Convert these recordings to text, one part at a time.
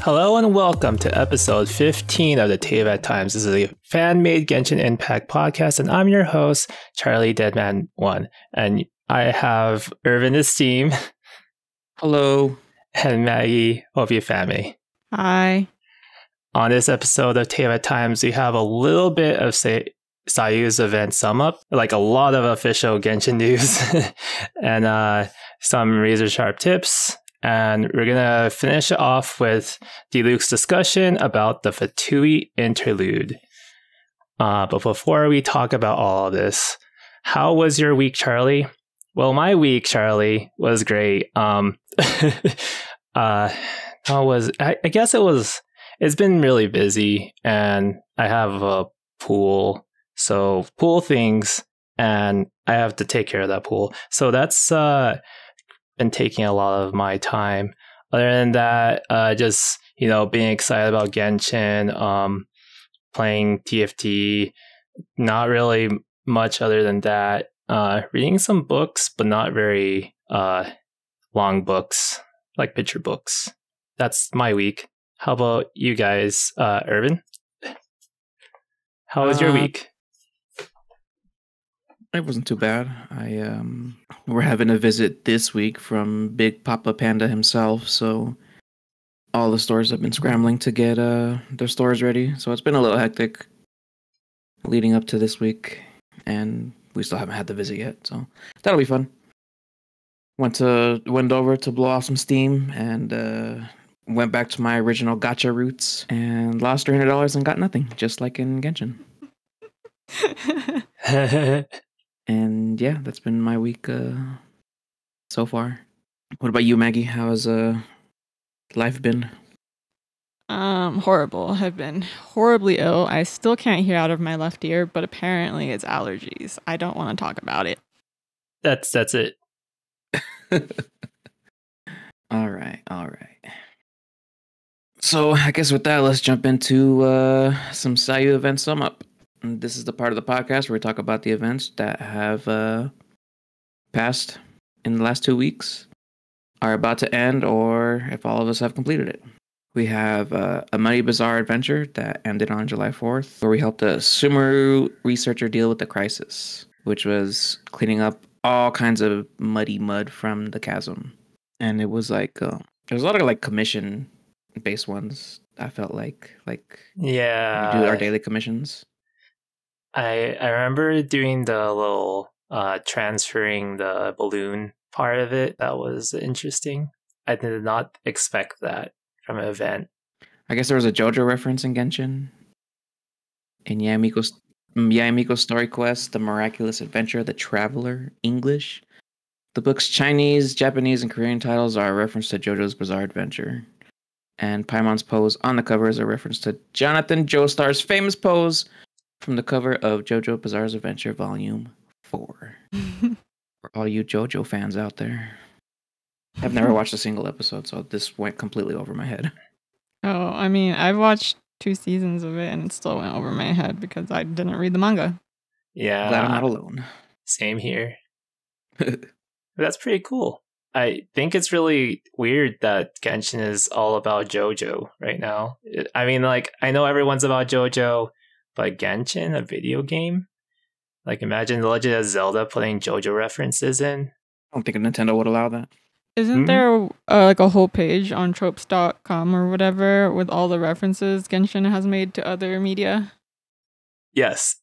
Hello and welcome to episode 15 of the Teyvat Times. This is a fan-made Genshin Impact podcast, and I'm your host, Charlie Deadman1. And I have Irvyn Esteem. Hello. And Magy Obiafame. Hi. On this episode of Teyvat Times, we have a little bit of say Sayu's event sum up, like a lot of official Genshin news, and uh, some razor sharp tips, and we're going to finish off with Diluc's discussion about the Fatui interlude. Uh, but before we talk about all this, how was your week, Charlie? Well, my week, Charlie, was great. Um, uh, was, I, I guess it was, it's been really busy and I have a pool. So pool things and I have to take care of that pool. So that's, uh, been taking a lot of my time. Other than that, uh, just you know, being excited about Genshin, um, playing TFT, not really much other than that. Uh, reading some books, but not very uh, long books, like picture books. That's my week. How about you guys, uh, Irvyn? How was your Uh, week? It wasn't too bad. I um we're having a visit this week from Big Papa Panda himself, so all the stores have been scrambling to get uh their stores ready. So it's been a little hectic leading up to this week and we still haven't had the visit yet, so that'll be fun. Went to went over to blow off some steam and uh went back to my original gotcha roots and lost three hundred dollars and got nothing, just like in Genshin. And yeah, that's been my week uh, so far. What about you, Magy? How has uh, life been? um, horrible. I've been horribly ill. I still can't hear out of my left ear, but apparently it's allergies. I don't want to talk about it. that's that's it. all right, all right. So I guess with that, let's jump into uh, some Sayu event sum up. And this is the part of the podcast where we talk about the events that have uh, passed in the last two weeks, are about to end, or if all of us have completed it. We have uh, a Muddy Bazaar adventure that ended on July 4th, where we helped a Sumeru researcher deal with the crisis, which was cleaning up all kinds of muddy mud from the chasm. And it was like, uh, there was a lot of like commission based ones, I felt like. Like, Yeah, do our daily commissions. I I remember doing the little uh transferring the balloon part of it. That was interesting. I did not expect that from an event. I guess there was a JoJo reference in Genshin. In Yae Miko's Yamiko's Story Quest, The Miraculous Adventure of the Traveler, English. The book's Chinese, Japanese, and Korean titles are a reference to JoJo's Bizarre Adventure. And Paimon's pose on the cover is a reference to Jonathan Joestar's famous pose from the cover of JoJo Bizarre's Adventure Volume 4. For all you JoJo fans out there. I've never watched a single episode, so this went completely over my head. oh, I mean, I've watched two seasons of it and it still went over my head because I didn't read the manga. Yeah, Glad I'm not alone. same here. That's pretty cool. I think it's really weird that Genshin is all about JoJo right now. I mean, like I know everyone's about JoJo, but Genshin, a video game, like imagine The Legend of Zelda putting JoJo references in. I don't think Nintendo would allow that. Isn't Mhm. there uh, like a whole page on tropes.com or whatever with all the references Genshin has made to other media? Yes,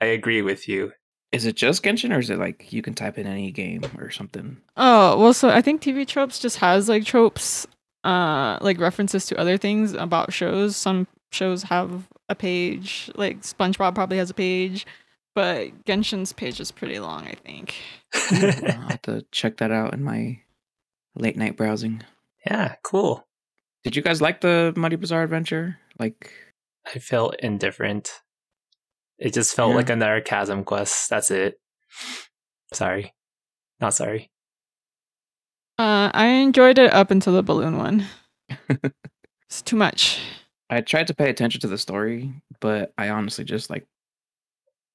I agree with you. Is it just Genshin, or is it like you can type in any game or something? Oh, well, so I think TV tropes just has like tropes, uh, like references to other things about shows. Some shows have a page, like SpongeBob probably has a page, but Genshin's page is pretty long, I think. I'll have to check that out in my late night browsing. yeah, cool. Did you guys like the Muddy Bazaar adventure? Like, I felt indifferent. It just felt Yeah. like another chasm quest. That's it. Sorry. Not sorry. Uh, I enjoyed it up until the balloon one. it's too much. I tried to pay attention to the story, but I honestly just like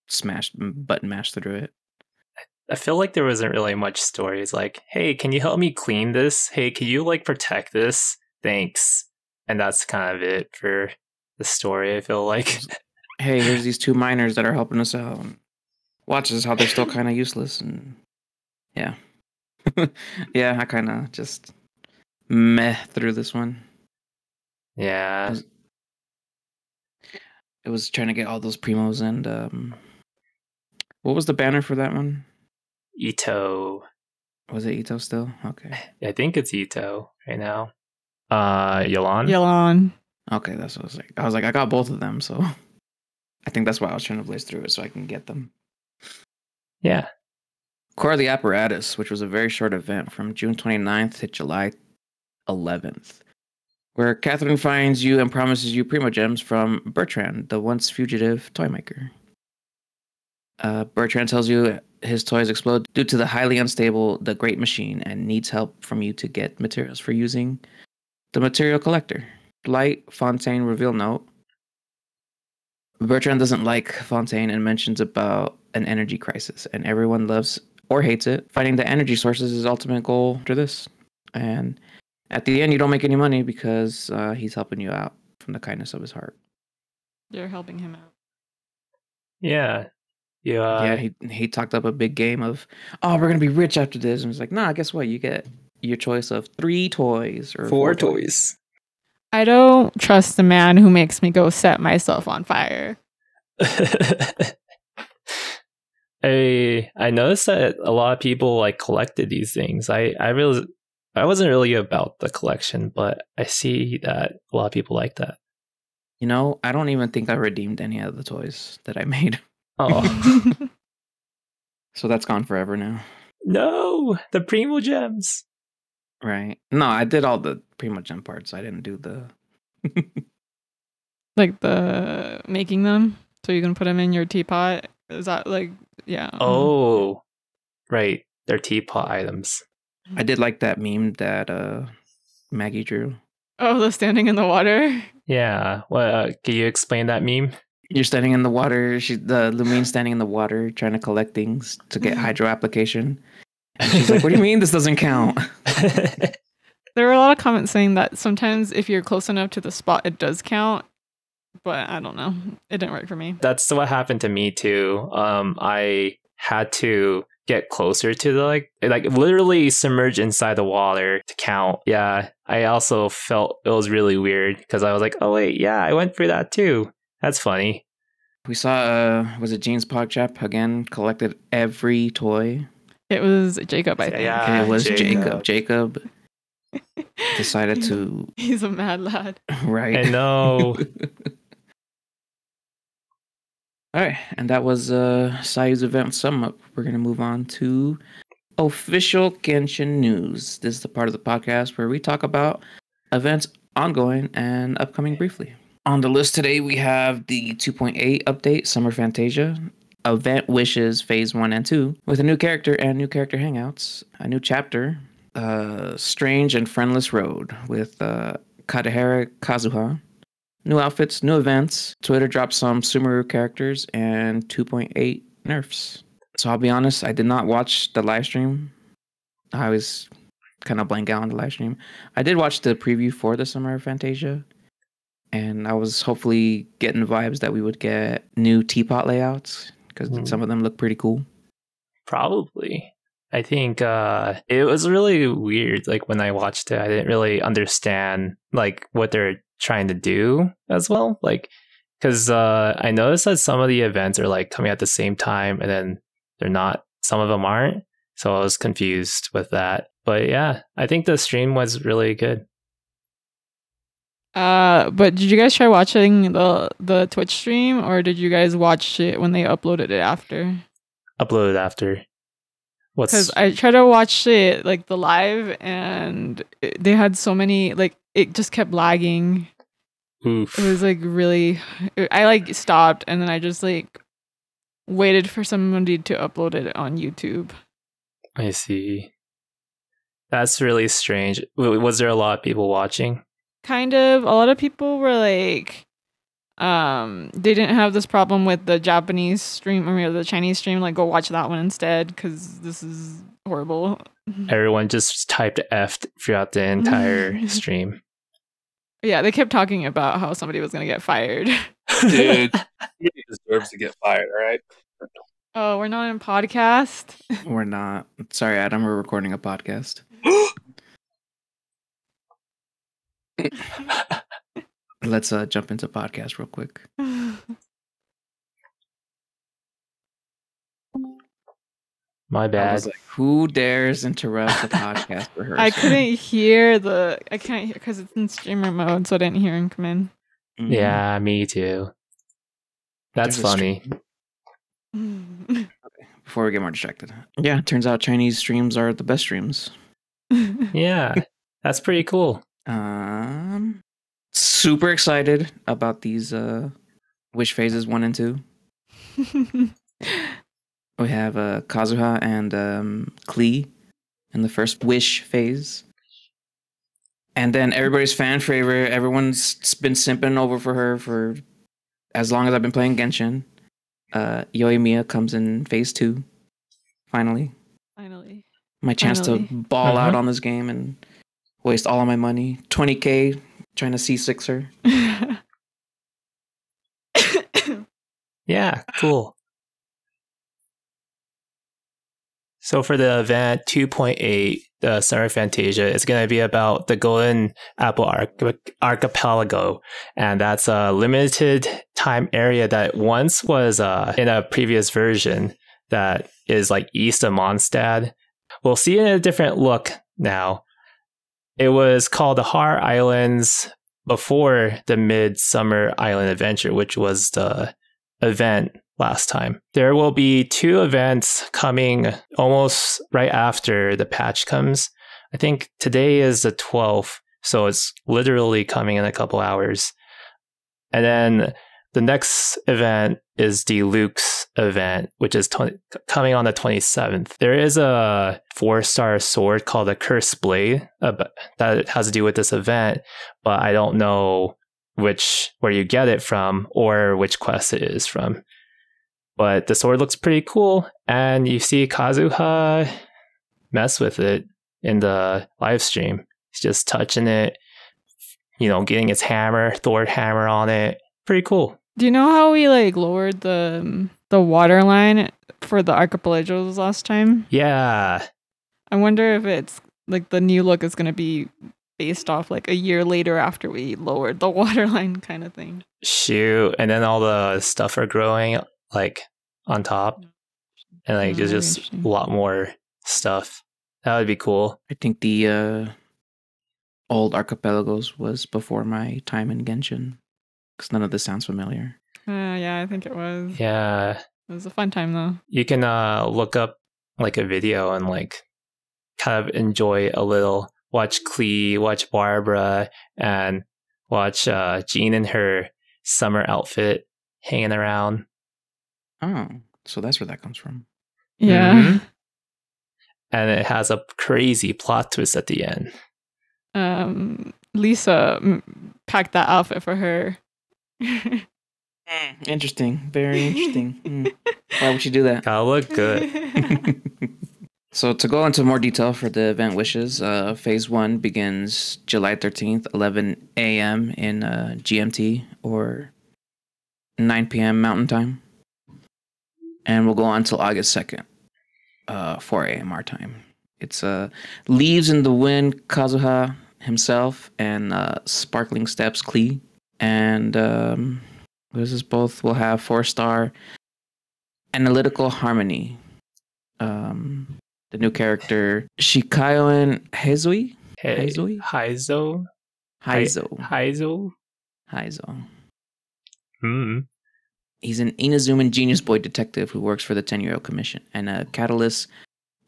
smashed mm, button mashed through it. I feel like there wasn't really much story. It's like, hey, can you help me clean this? Hey, can you like protect this? Thanks. And that's kind of it for the story, I feel like. Hey, here's these two miners that are helping us out. Watch this how they're still kind of useless and yeah. yeah, I kind of just meh through this one. yeah. It was trying to get all those primos and um what was the banner for that one? Itto. Was it Itto still? Okay. I think it's Itto right now. Uh Yolan? Yelan. Okay, that's what I was like. I was like, I got both of them, so I think that's why I was trying to blaze through it so I can get them. Yeah. Core of the Apparatus, which was a very short event from June 29th to July 11th, where Catherine finds you and promises you Primo Gems from Bertrand, the once fugitive toy maker. Uh, Bertrand tells you his toys explode due to the highly unstable The Great Machine and needs help from you to get materials for using the Material Collector. Blight Fontaine reveal note. Bertrand doesn't like Fontaine and mentions about an energy crisis, and everyone loves or hates it. Finding the energy sources is ultimate goal after this. And at the end, you don't make any money because uh, he's helping you out from the kindness of his heart. You're helping him out. Yeah. You, uh, yeah, he he talked up a big game of, oh, we're gonna be rich after this, and it's like, nah, guess what? You get your choice of three toys or four toys. I don't trust the man who makes me go set myself on fire. I I noticed that a lot of people like collected these things. I I really I wasn't really about the collection, but I see that a lot of people like that. You know, I don't even think I redeemed any of the toys that I made, Oh so that's gone forever now. no, the Primo gems. Right? No, I did all the Primo Gem parts. I didn't do the. like the making them, so you can put them in your teapot. Is that like yeah? um, Oh, right, they're teapot items. I did like that meme that uh Magy drew. oh, the standing in the water. Yeah. Well, uh, can you explain that meme? You're standing in the water. She, the Lumine standing in the water, trying to collect things to get hydro application. And she's like, "What do you mean this doesn't count?" There were a lot of comments saying that sometimes if you're close enough to the spot, it does count. But I don't know. It didn't work for me. That's what happened to me too. Um, I had to get closer to the like, like literally submerge inside the water to count. Yeah, I also felt it was really weird because I was like, oh wait, yeah, I went through that too. That's funny. We saw, uh, was it Jean's Pogchap again? Collected every toy. It was Jacob, I think. yeah. It was Jacob. Jacob. Jacob decided to He's a mad lad. right. I know. All right, and that was uh Sayu's event sum up. We're gonna move on to official Genshin news. This is the part of the podcast where we talk about events ongoing and upcoming briefly. On the list today, we have the 2.8 update, Summer Fantasia, Event Wishes Phase 1 and 2, with a new character and new character hangouts, a new chapter, uh, Strange and Friendless Road, with uh, Kaedehara Kazuha, new outfits, new events. Twitter dropped some Sumeru characters and 2.8 nerfs. So I'll be honest, I did not watch the live stream. I was kind of blank out on the live stream. I did watch the preview for the Summer of Fantasia, and I was hopefully getting vibes that we would get new teapot layouts because Mm. some of them look pretty cool. Probably. I think uh it was really weird like when I watched it I didn't really understand like what they're trying to do as well like cuz uh I noticed that some of the events are like coming at the same time and then they're not some of them aren't so I was confused with that. But yeah I think the stream was really good. Uh, but did you guys try watching the the Twitch stream, or did you guys watch it when they uploaded it after? uploaded after Because I tried to watch it like the live, and it, they had so many like it just kept lagging. oof. It was like really, I like stopped, and then I just like waited for somebody to upload it on YouTube. I see. That's really strange. Was there a lot of people watching? Kind of. A lot of people were like um they didn't have this problem with the Japanese stream or the Chinese stream. Like, go watch that one instead because this is horrible. Everyone just typed F throughout the entire stream. Yeah, they kept talking about how somebody was gonna get fired. Dude, he deserves to get fired, all right? Oh, we're not in podcast. We're not. Sorry, Adam. We're recording a podcast. Let's uh, jump into podcast real quick. My I bad. was like, who dares interrupt the podcast rehearsal? I couldn't hear the. I can't hear because it's in streamer mode, so I didn't hear him come in. Mhm. Yeah, me too. That's There's funny. stream- Before we get more distracted. Yeah, turns out Chinese streams are the best streams. Yeah, that's pretty cool. Um, super excited about these uh, wish phases one and two. We have uh, Kazuha and um, Klee in the first wish phase. And then everybody's fan favorite, everyone's been simping over for her for as long as I've been playing Genshin. Uh, Yoimiya comes in phase two, finally. Finally. My chance Finally. to ball out Uh-huh. on this game and waste all of my money. 20k trying to C6 her. Yeah, cool. So for the event 2.8, the Summer Fantasia, it's going to be about the Golden Apple Arch- Archipelago, and that's a limited time area that once was uh, in a previous version that is like east of Mondstadt. We'll see it in a different look now. It was called the Har Islands before the Midsummer Island Adventure, which was the event last time. There will be two events coming almost right after the patch comes. I think today is the 12th, so it's literally coming in a couple hours. And then the next event is Diluc's event, which is 20, coming on the 27th. There is a four star sword called the Cursed Blade uh, that has to do with this event, but I don't know which where you get it from or which quest it is from. But the sword looks pretty cool, and you see Kazuha mess with it in the live stream. He's just touching it, you know, getting his hammer, Thor hammer on it. Pretty cool. Do you know how we like lowered the um, the water line for the archipelagos last time? Yeah, I wonder if it's like the new look is gonna be based off like a year later after we lowered the water line kind of thing. shoot. And then all the stuff are growing like on top, and like Oh, there's just a lot more stuff. That would be cool. I think the uh, old archipelagos was before my time in Genshin. Because none of this sounds familiar. Uh, yeah, I think it was. Yeah, It was a fun time though. you can uh look up like a video and like kind of enjoy a little watch Klee, watch Barbara, and watch uh Jean in her summer outfit hanging around. Oh, so that's where that comes from. Yeah. Mhm. And it has a crazy plot twist at the end. Um, Lisa packed that outfit for her. Interesting. Very interesting. Hmm. Why would you do that? Gotta look good. so to go into more detail for the event wishes, uh, phase one begins July 13th, 11 a.m. in uh, GMT or 9 p.m. Mountain Time. And we'll go on till August 2nd, uh, 4 a.m. our time. It's uh, Leaves in the Wind, Kazuha himself, and uh, Sparkling Steps, Klee. And um, this both will have four star analytical harmony. Um, the new character Shikanoin Heizou Hey, Haizoi? Heizo? Heizo Heizo? Heizo. Hmm. He's an Inazuman genius boy detective who works for the Tenryou Commission and a Catalyst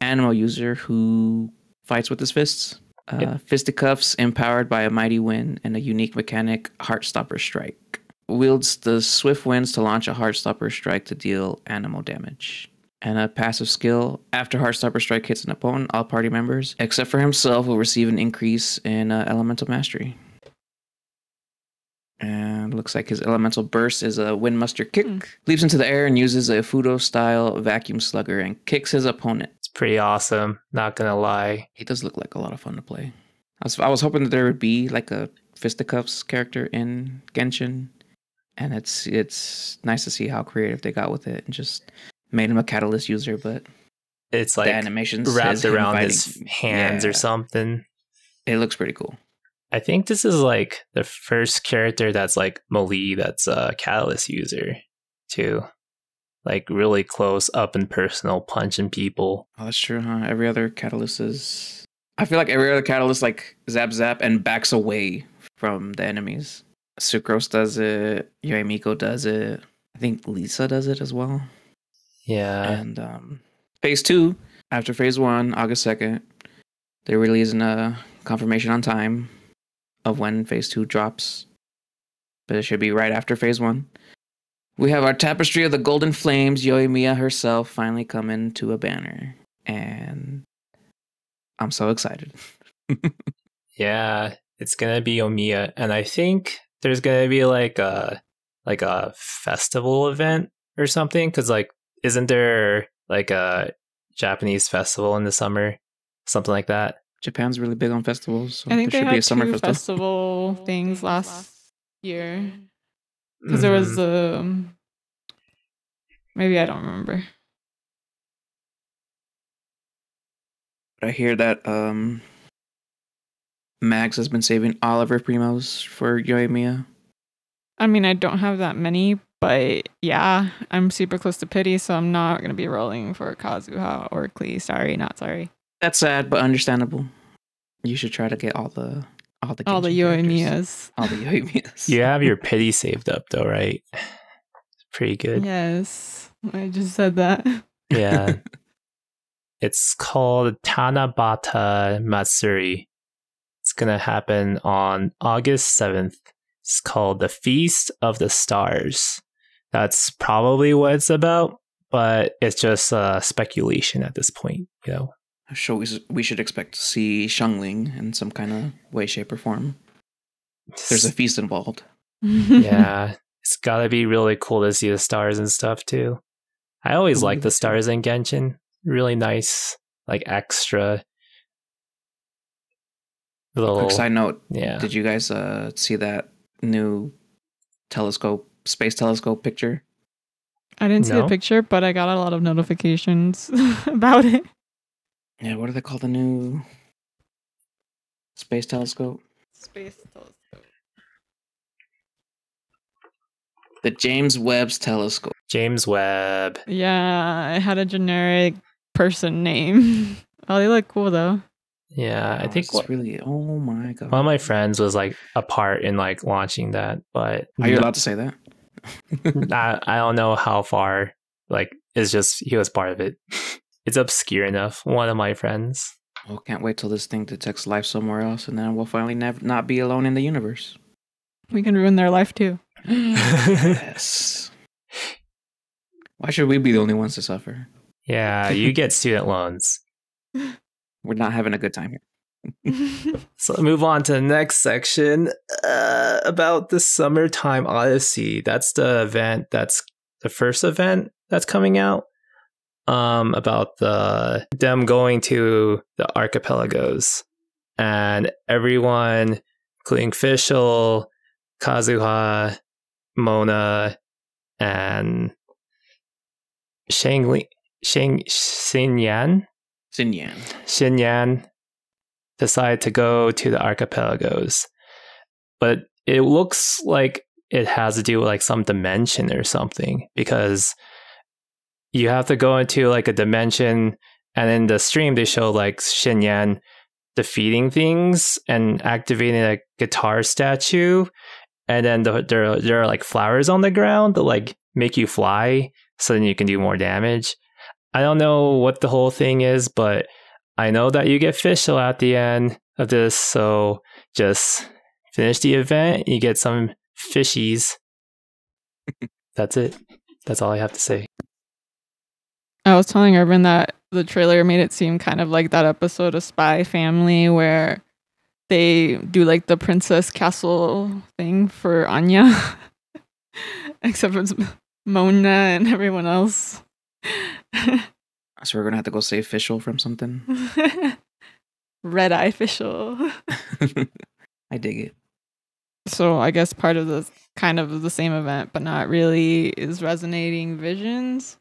Anemo user who fights with his fists. Uh, Yep. Fisticuffs empowered by a mighty wind and a unique mechanic, Heartstopper Strike. Wields the swift winds to launch a Heartstopper Strike to deal Anemo damage. And a passive skill after Heartstopper Strike hits an opponent, all party members, except for himself, will receive an increase in uh, elemental mastery. And looks like his elemental burst is a windmuster kick. Hmm. Leaps into the air and uses a Fudo style vacuum slugger and kicks his opponent. Pretty awesome. Not gonna lie. He does look like a lot of fun to play. I was, I was hoping that there would be like a fisticuffs character in Genshin, and it's it's nice to see how creative they got with it and just made him a catalyst user. But It's like the animations wrapped around his hands Yeah, or something. It looks pretty cool. I think this is like the first character that's like Melee that's a catalyst user too. Like really close up and personal punching people. Oh, that's true, huh? Every other catalyst is. I feel like every other catalyst like zap zap and backs away from the enemies. Sucrose does it. Yoimiya does it. I think Lisa does it as well. Yeah. And um, phase two, after phase one, August 2nd, they're releasing a confirmation on time of when phase two drops. But it should be right after phase one. We have our Tapestry of the Golden Flames, Yoimiya herself, finally coming to a banner. And I'm so excited. Yeah, it's gonna be Yoimiya, and I think there's gonna be like a like a festival event or something. Because like, isn't there like a Japanese festival in the summer, something like that? Japan's really big on festivals. So I think there they should be had a summer two festival. festival things last year because there was Mhm. um maybe I don't remember. But I hear that um, Max has been saving all of her primos for Yoimiya. I mean, I don't have that many, but yeah, I'm super close to pity, so I'm not gonna be rolling for Kazuha or Klee. Sorry, not sorry. That's sad, but understandable. You should try to get all the all the All the Genshin. Yoimiyas. All the Yoimiyas. You have your pity saved up though, right? It's pretty good. Yes, I just said that. Yeah. it's called Tanabata Matsuri. It's going to happen on August 7th. It's called the Feast of the Stars. That's probably what it's about, but it's just uh, speculation at this point, you know. So we, we should expect to see Xiangling in some kind of way, shape, or form. There's a feast involved. yeah, it's got to be really cool to see the stars and stuff too. I always like the stars in Genshin. Really nice, like extra little. Quick side note: yeah. Did you guys uh, see that new telescope, space telescope picture? I didn't see No. the picture, but I got a lot of notifications about it. Yeah, what do they call the new space telescope? Space telescope. The James Webb's telescope. James Webb. Yeah, it had a generic person name. oh, they look cool though. Yeah, I Oh, think it's one really. Oh my god! one of my friends was like a part in like launching that, but Are you no- allowed to say that? I, I don't know how far. Like, it's just he was part of it. It's obscure enough. One of my friends. Well, can't wait till this thing detects life somewhere else, and then we'll finally never not be alone in the universe. We can ruin their life too. yes. Why should we be the only ones to suffer? Yeah, you get student loans. We're not having a good time here. So move on to the next section uh, about the Summertime Odyssey. That's the event. That's the first event that's coming out. Um, about the them going to the archipelagos, and everyone, including Fischl, Kazuha, Mona, and Shang Shang Xinyan. Xinyan. Xinyan decide to go to the archipelagos. But it looks like it has to do with like some dimension or something because you have to go into like a dimension and in the stream they show like Xinyan defeating things and activating a guitar statue and then the, there, there are like flowers on the ground that like make you fly so then you can do more damage. I don't know what the whole thing is, but I know that you get Fischl at the end of this, so just finish the event, you get some fishies. That's it. That's all I have to say. I was telling Urban that the trailer made it seem kind of like that episode of Spy Family where they do like the princess castle thing for Anya, except for Mona and everyone else. So we're gonna have to go save Fischl from something. Red eye Fischl. I dig it. So I guess part of the kind of the same event, but not really, is resonating visions.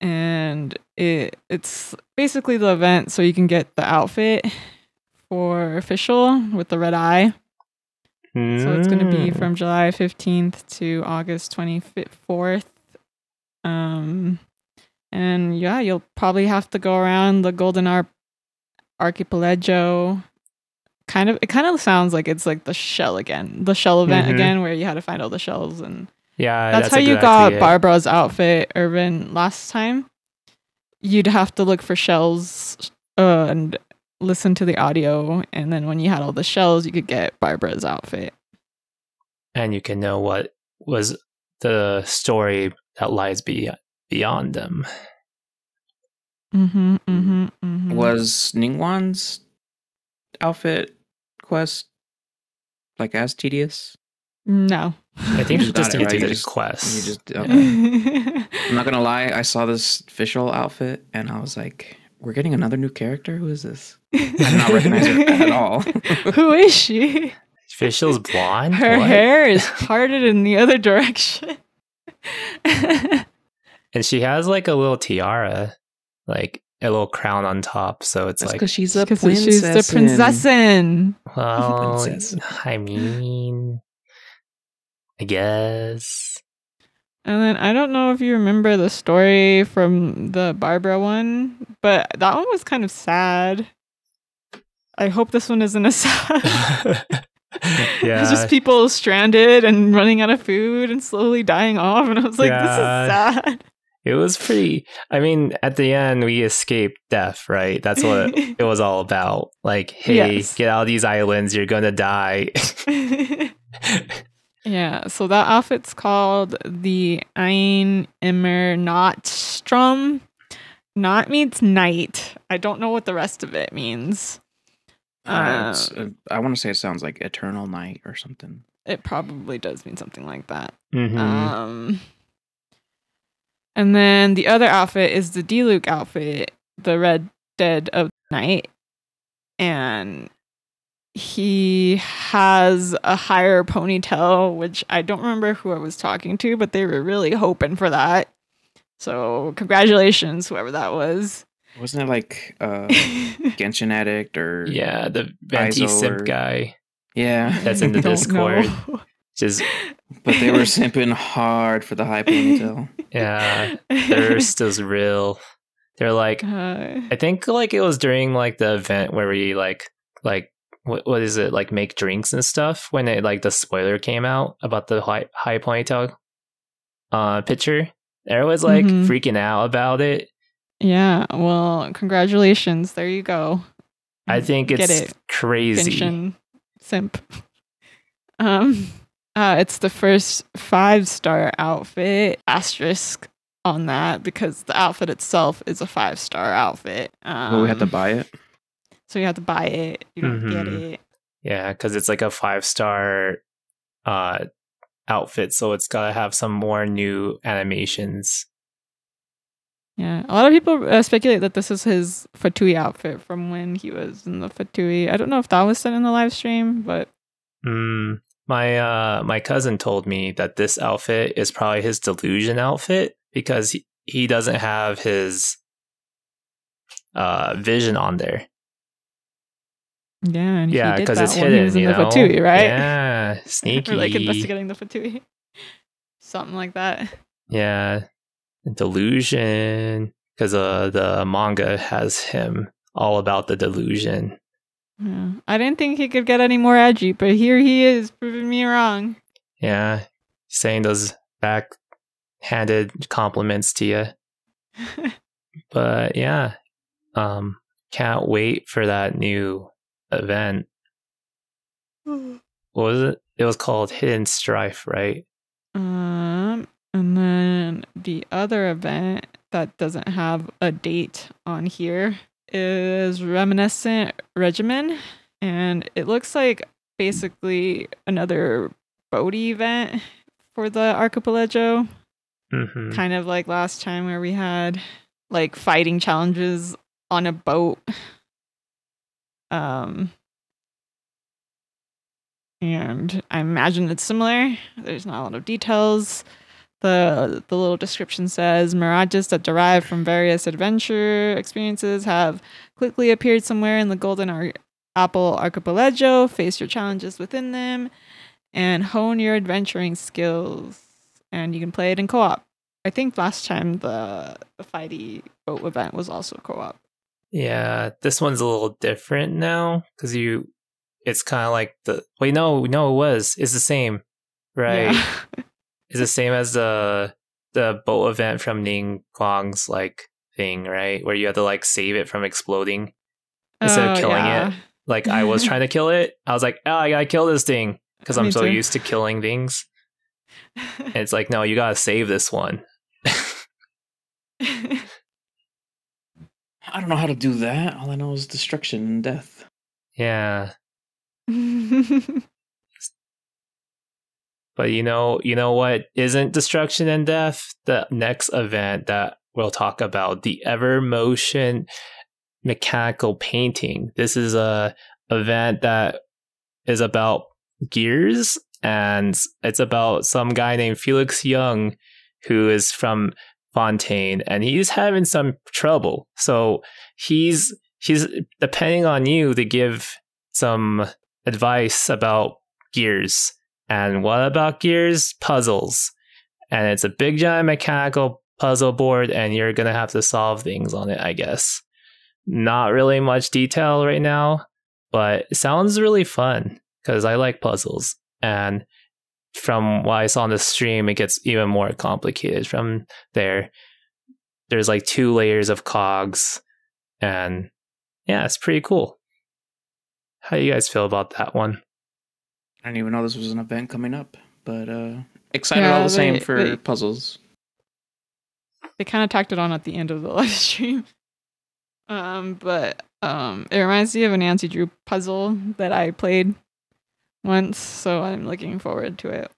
And it it's basically the event so you can get the outfit for Fischl with the red eye. So it's going to be Mm. from July 15th to August 24th. Um and yeah, you'll probably have to go around the Golden Ar- Archipelago. Kind of it kind of sounds like it's like the shell again. The shell event Mhm. again where you had to find all the shells and Yeah, that's, that's, how a you got idea. Barbara's outfit, Irvyn, last time. You'd have to look for shells uh, and listen to the audio, and then when you had all the shells, you could get Barbara's outfit. and you can know what was the story that lies be- beyond them. Mm-hmm. Mm-hmm. mm-hmm. Was Ningguang's outfit quest like as tedious? no. I think You you just it, need to You do the quest. You just okay. I'm not gonna lie. I saw this Fischl outfit and I was like, "We're getting another new character. Who is this?" I did not recognize her at all. Who is she? Fischl's blonde. Her What? hair is parted in the other direction. and she has like a little tiara, like a little crown on top. So it's That's like, because she's a princess. she's the Prinzessin. well, Princess. I mean, I guess. And then I don't know if you remember the story from the Barbara one, but that one was kind of sad. I hope this one isn't as sad. yeah. It's just people stranded and running out of food and slowly dying off. And I was like, Yeah. this is sad. It was pretty. I mean, at the end, we escaped death, right? That's what it was all about. Like, hey, Yes. get out of these islands. You're going to die. Yeah, so that outfit's called the Ein Immernachtstraum. Not means night. I don't know what the rest of it means. Uh, Uh, uh, I want to say it sounds like Eternal Night or something. It probably does mean something like that. Mhm. Um, and then the other outfit is the Diluc outfit, the Red Dead of Night, and he has a higher ponytail, which I don't remember who I was talking to, but they were really hoping for that. So congratulations, whoever that was. Wasn't it like uh, Genshin Addict or yeah, the Venti Iso simp or- guy. Yeah, That's in the Discord. know. Just, but they were simping hard for the high ponytail. yeah, thirst is real. They're like, Uh, I think like it was during like the event where we like, like, what, what is it? Like make drinks and stuff when it like the spoiler came out about the high, high ponytail uh picture. Everyone's like Mhm. freaking out about it. yeah, well, congratulations. There you go. I think it's it. crazy. Genshin simp. Um, uh, it's the first five star outfit asterisk on that because the outfit itself is a five star outfit. Um, but we had to buy it. So you have to buy it. You don't get Mhm. it. Yeah, because it's like a five star uh outfit, so it's gotta have some more new animations. Yeah, a lot of people uh, speculate that this is his Fatui outfit from when he was in the Fatui. I don't know if that was said in the live stream, but Mm, my uh my cousin told me that this outfit is probably his delusion outfit because he, he doesn't have his uh vision on there. Yeah, and Yeah, he did because that it's hidden. he was in you the know? Fatui, right? Yeah, sneaky. like investigating the Fatui, something like that. Yeah, delusion. Because uh, the manga has him all about the delusion. Yeah. I didn't think he could get any more edgy, but here he is proving me wrong. Yeah, saying those backhanded compliments to you. But yeah, um, can't wait for that new event. What was it? It was called Hidden Strife, right? um, and then the other event that doesn't have a date on here is Reminiscent Regimen. and it looks like basically another boat event for the archipelago hmm kind of like last time where we had like fighting challenges on a boat um and i imagine it's similar. There's not a lot of details. The the little description says mirages that derive from various adventure experiences have quickly appeared somewhere in the golden Ar- apple archipelago. Face your challenges within them and hone your adventuring skills and you can play it in co-op. I think last time the, the fighty boat event was also co-op Yeah, this one's a little different now because you, it's kind of like the wait, no, no, it was, it's the same, right? Yeah. It's the same as the the boat event from Ning Guang's like thing, right? Where you had to like save it from exploding instead of Oh, killing yeah. it. Like I was trying to kill it, I was like, oh, I gotta kill this thing because I'm so too. used to killing things. And it's like, no, you gotta save this one. I don't know how to do that. All I know is destruction and death. Yeah, but you know, you know what isn't destruction and death? The next event that we'll talk about, the Ever Motion mechanical painting. This is a event that is about gears and it's about some guy named Felix Young who is from Fontaine and he's having some trouble. So he's he's depending on you to give some advice about gears. And what about gears? Puzzles. And it's a big giant mechanical puzzle board and you're to have to solve things on it, I guess. Not really much detail right now, but sounds really fun because I like puzzles. And from what I saw on the stream, it gets even more complicated from there. There's like two layers of cogs, and yeah, it's pretty cool. How do you guys feel about that one? I didn't even know this was an event coming up, but uh excited Yeah, all the same for they- puzzles. they kind of tacked it on at the end of the live stream. Um, but um, it reminds me of a Nancy Drew puzzle that I played once, so I'm looking forward to it.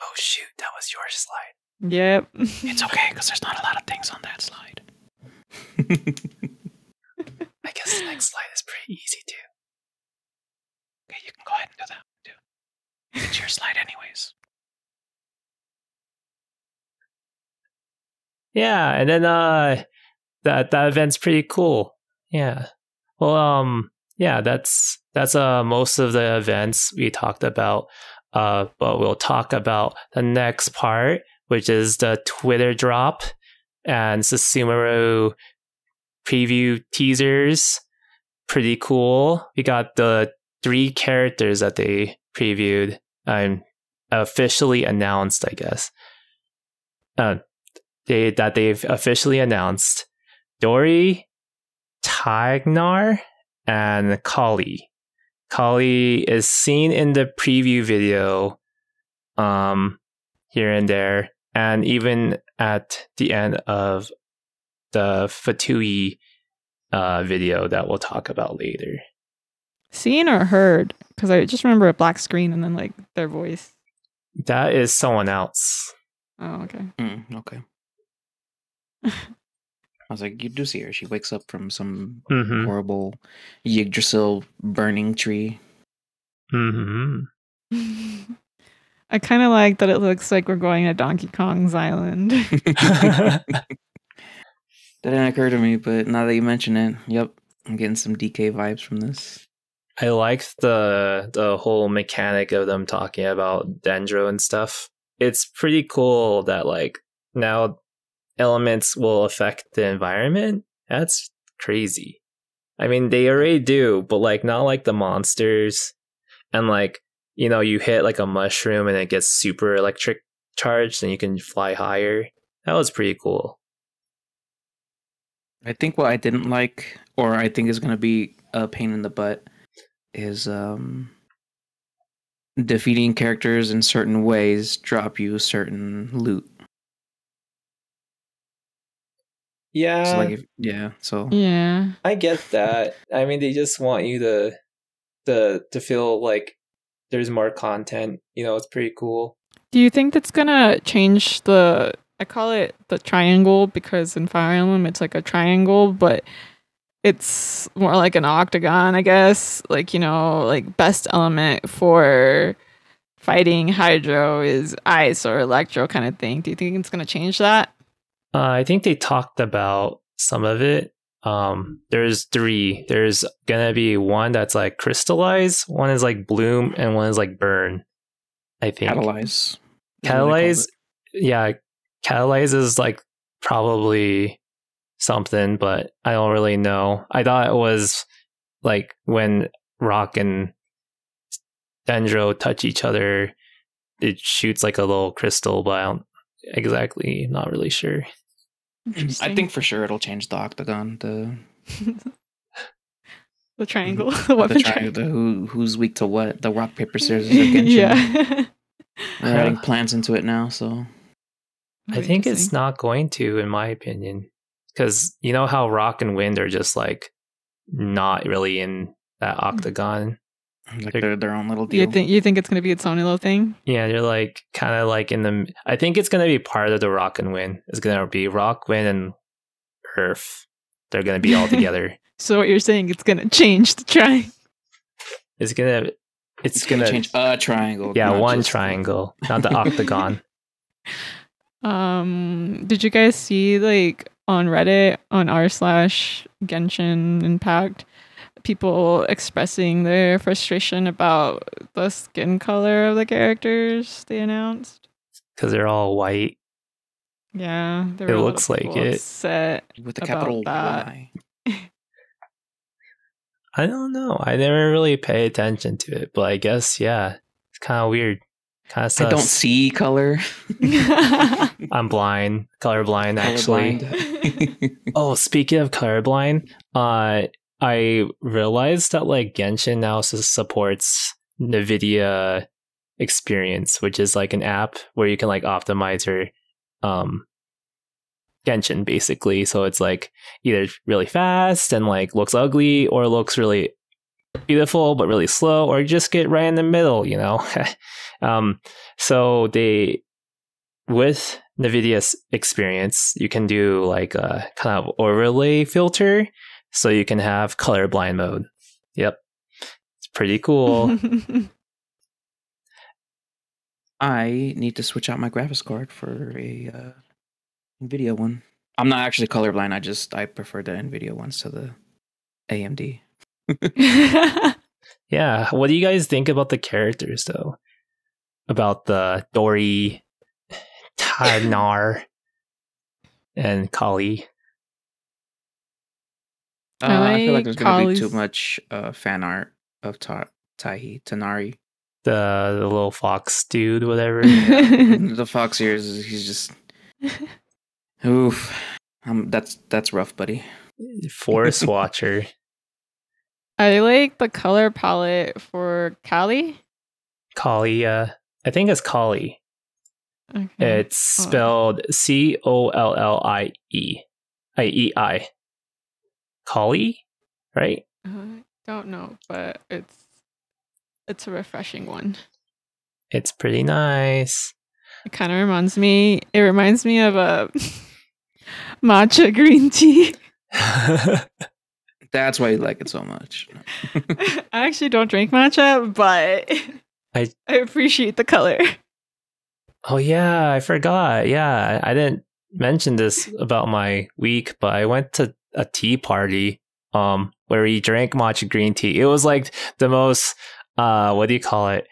Oh shoot, that was your slide. Yep. It's okay because there's not a lot of things on that slide. I guess the next slide is pretty easy too. Okay, you can go ahead and do that one too. It's your slide anyways. Yeah, and then uh that that event's pretty cool. Yeah. Well, um yeah, that's that's uh most of the events we talked about. Uh but we'll talk about the next part, which is the Twitter drop and Sumeru preview teasers. Pretty cool. We got the three characters that they previewed and officially announced, I guess. Uh they that they've officially announced Dori, Tighnari, and Collei. Collei is seen in the preview video um here and there, and even at the end of the Fatui uh, video that we'll talk about later. Seen or heard? Because I just remember a black screen and then like their voice. That is someone else. Oh, okay. Mm, okay. I was like, you do see her. She wakes up from some hmm horrible Yggdrasil burning tree. hmm I kind of like that it looks like we're going to Donkey Kong's island. That didn't occur to me, but now that you mention it, yep, I'm getting some DK vibes from this. I liked the the whole mechanic of them talking about dendro and stuff. It's pretty cool that like now elements will affect the environment. That's crazy. I mean, they already do, but like not like the monsters. And like, you know, you hit like a mushroom and it gets super electric charged and you can fly higher. That was pretty cool. I think what I didn't like, or I think is going to be a pain in the butt, is um, defeating characters in certain ways drop you certain loot. Yeah, So like, if, yeah. So Yeah. I get that. I mean, they just want you to to to feel like there's more content. You know, it's pretty cool. Do you think that's gonna change the? I call it the triangle because in Fire Emblem it's like a triangle, but it's more like an octagon, I guess. Like you know, like best element for fighting Hydro is ice or electro kind of thing. Do you think it's gonna change that? Uh, I think they talked about some of it. Um, there's three. There's gonna be one that's like crystallize, one is like bloom, and one is like burn. I think catalyze. catalyze. Yeah, catalyze is like probably something, but I don't really know. I thought it was like when Rock and Dendro touch each other, it shoots like a little crystal, but I don't exactly not really sure. It. I think for sure it'll change the octagon. The the triangle, the Mm-hmm. the, tri- triangle. the who who's weak to what? The rock paper scissors. or Genshin. yeah. They're adding plans into it now. So I think it's not going to, in my opinion, because you know how Rock and Wind are just like not really in that octagon. Like They're- they're their own little deal. You think you think it's gonna be its own little thing? Yeah, they're like kind of like in the. I think it's gonna be part of the Rock and Win. It's gonna be Rock, Win, and Earth. They're gonna be all together. So what you're saying it's gonna change the triangle? It's gonna. It's, it's gonna gonna change a triangle. Yeah, one just- triangle, not the octagon. Um, did you guys see like on Reddit on r slash Genshin Impact people expressing their frustration about the skin color of the characters they announced? Because they're all white. Yeah, there It were a lot looks of like it. upset. with the capital that. Y. I don't know. I never really pay attention to it, but I guess yeah, it's kind of weird. Kind of I don't see color. I'm blind, colorblind actually. Colorblind. Oh, speaking of colorblind, uh, I realized that like Genshin now supports NVIDIA Experience, which is like an app where you can like optimize your um Genshin basically. So it's like either really fast and like looks ugly or looks really beautiful but really slow or just get right in the middle, you know. um so they with NVIDIA's experience, you can do like a kind of overlay filter so you can have colorblind mode. Yep. It's pretty cool. I need to switch out my graphics card for a uh, Nvidia one. I'm not actually colorblind. I just I prefer the Nvidia ones to the AMD. yeah. What do you guys think about the characters though? About the Dori, Tighnari, and Collei. Uh, I I, feel like like there's gonna be too much uh, fan art of Ta- Tahi Tighnari. The, the little fox dude, whatever. the fox ears. He's just oof. Um, that's that's rough, buddy. Forest Watcher. I like the color palette for Collei. Collei, uh, I think it's Collei. Okay. It's spelled C O L L I E. I E I. Collei? Right? I don't know, but it's it's a refreshing one. It's pretty nice. It kind of reminds me. It reminds me of uh, a matcha green tea. That's why you like it so much. I actually don't drink matcha, but I- I appreciate the color. oh yeah, I forgot. Yeah, I didn't mention this about my week, but I went to a tea party um where we drank matcha green tea. It was like the most uh what do you call it?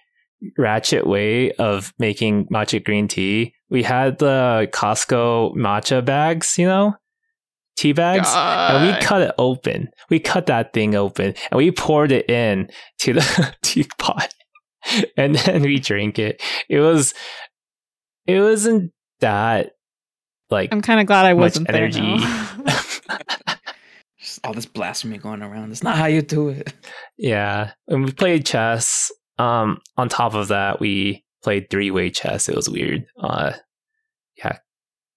ratchet way of making matcha green tea. We had the Costco matcha bags, you know? Tea bags. And we cut it open. We cut that thing open and we poured it in to the teapot. And then we drank it. It was it wasn't that like I'm kind of glad I wasn't there. energy. now. All this blasphemy going around. It's not how you do it. yeah. And we played chess. Um on top of that we played three-way chess. It was weird. Uh yeah.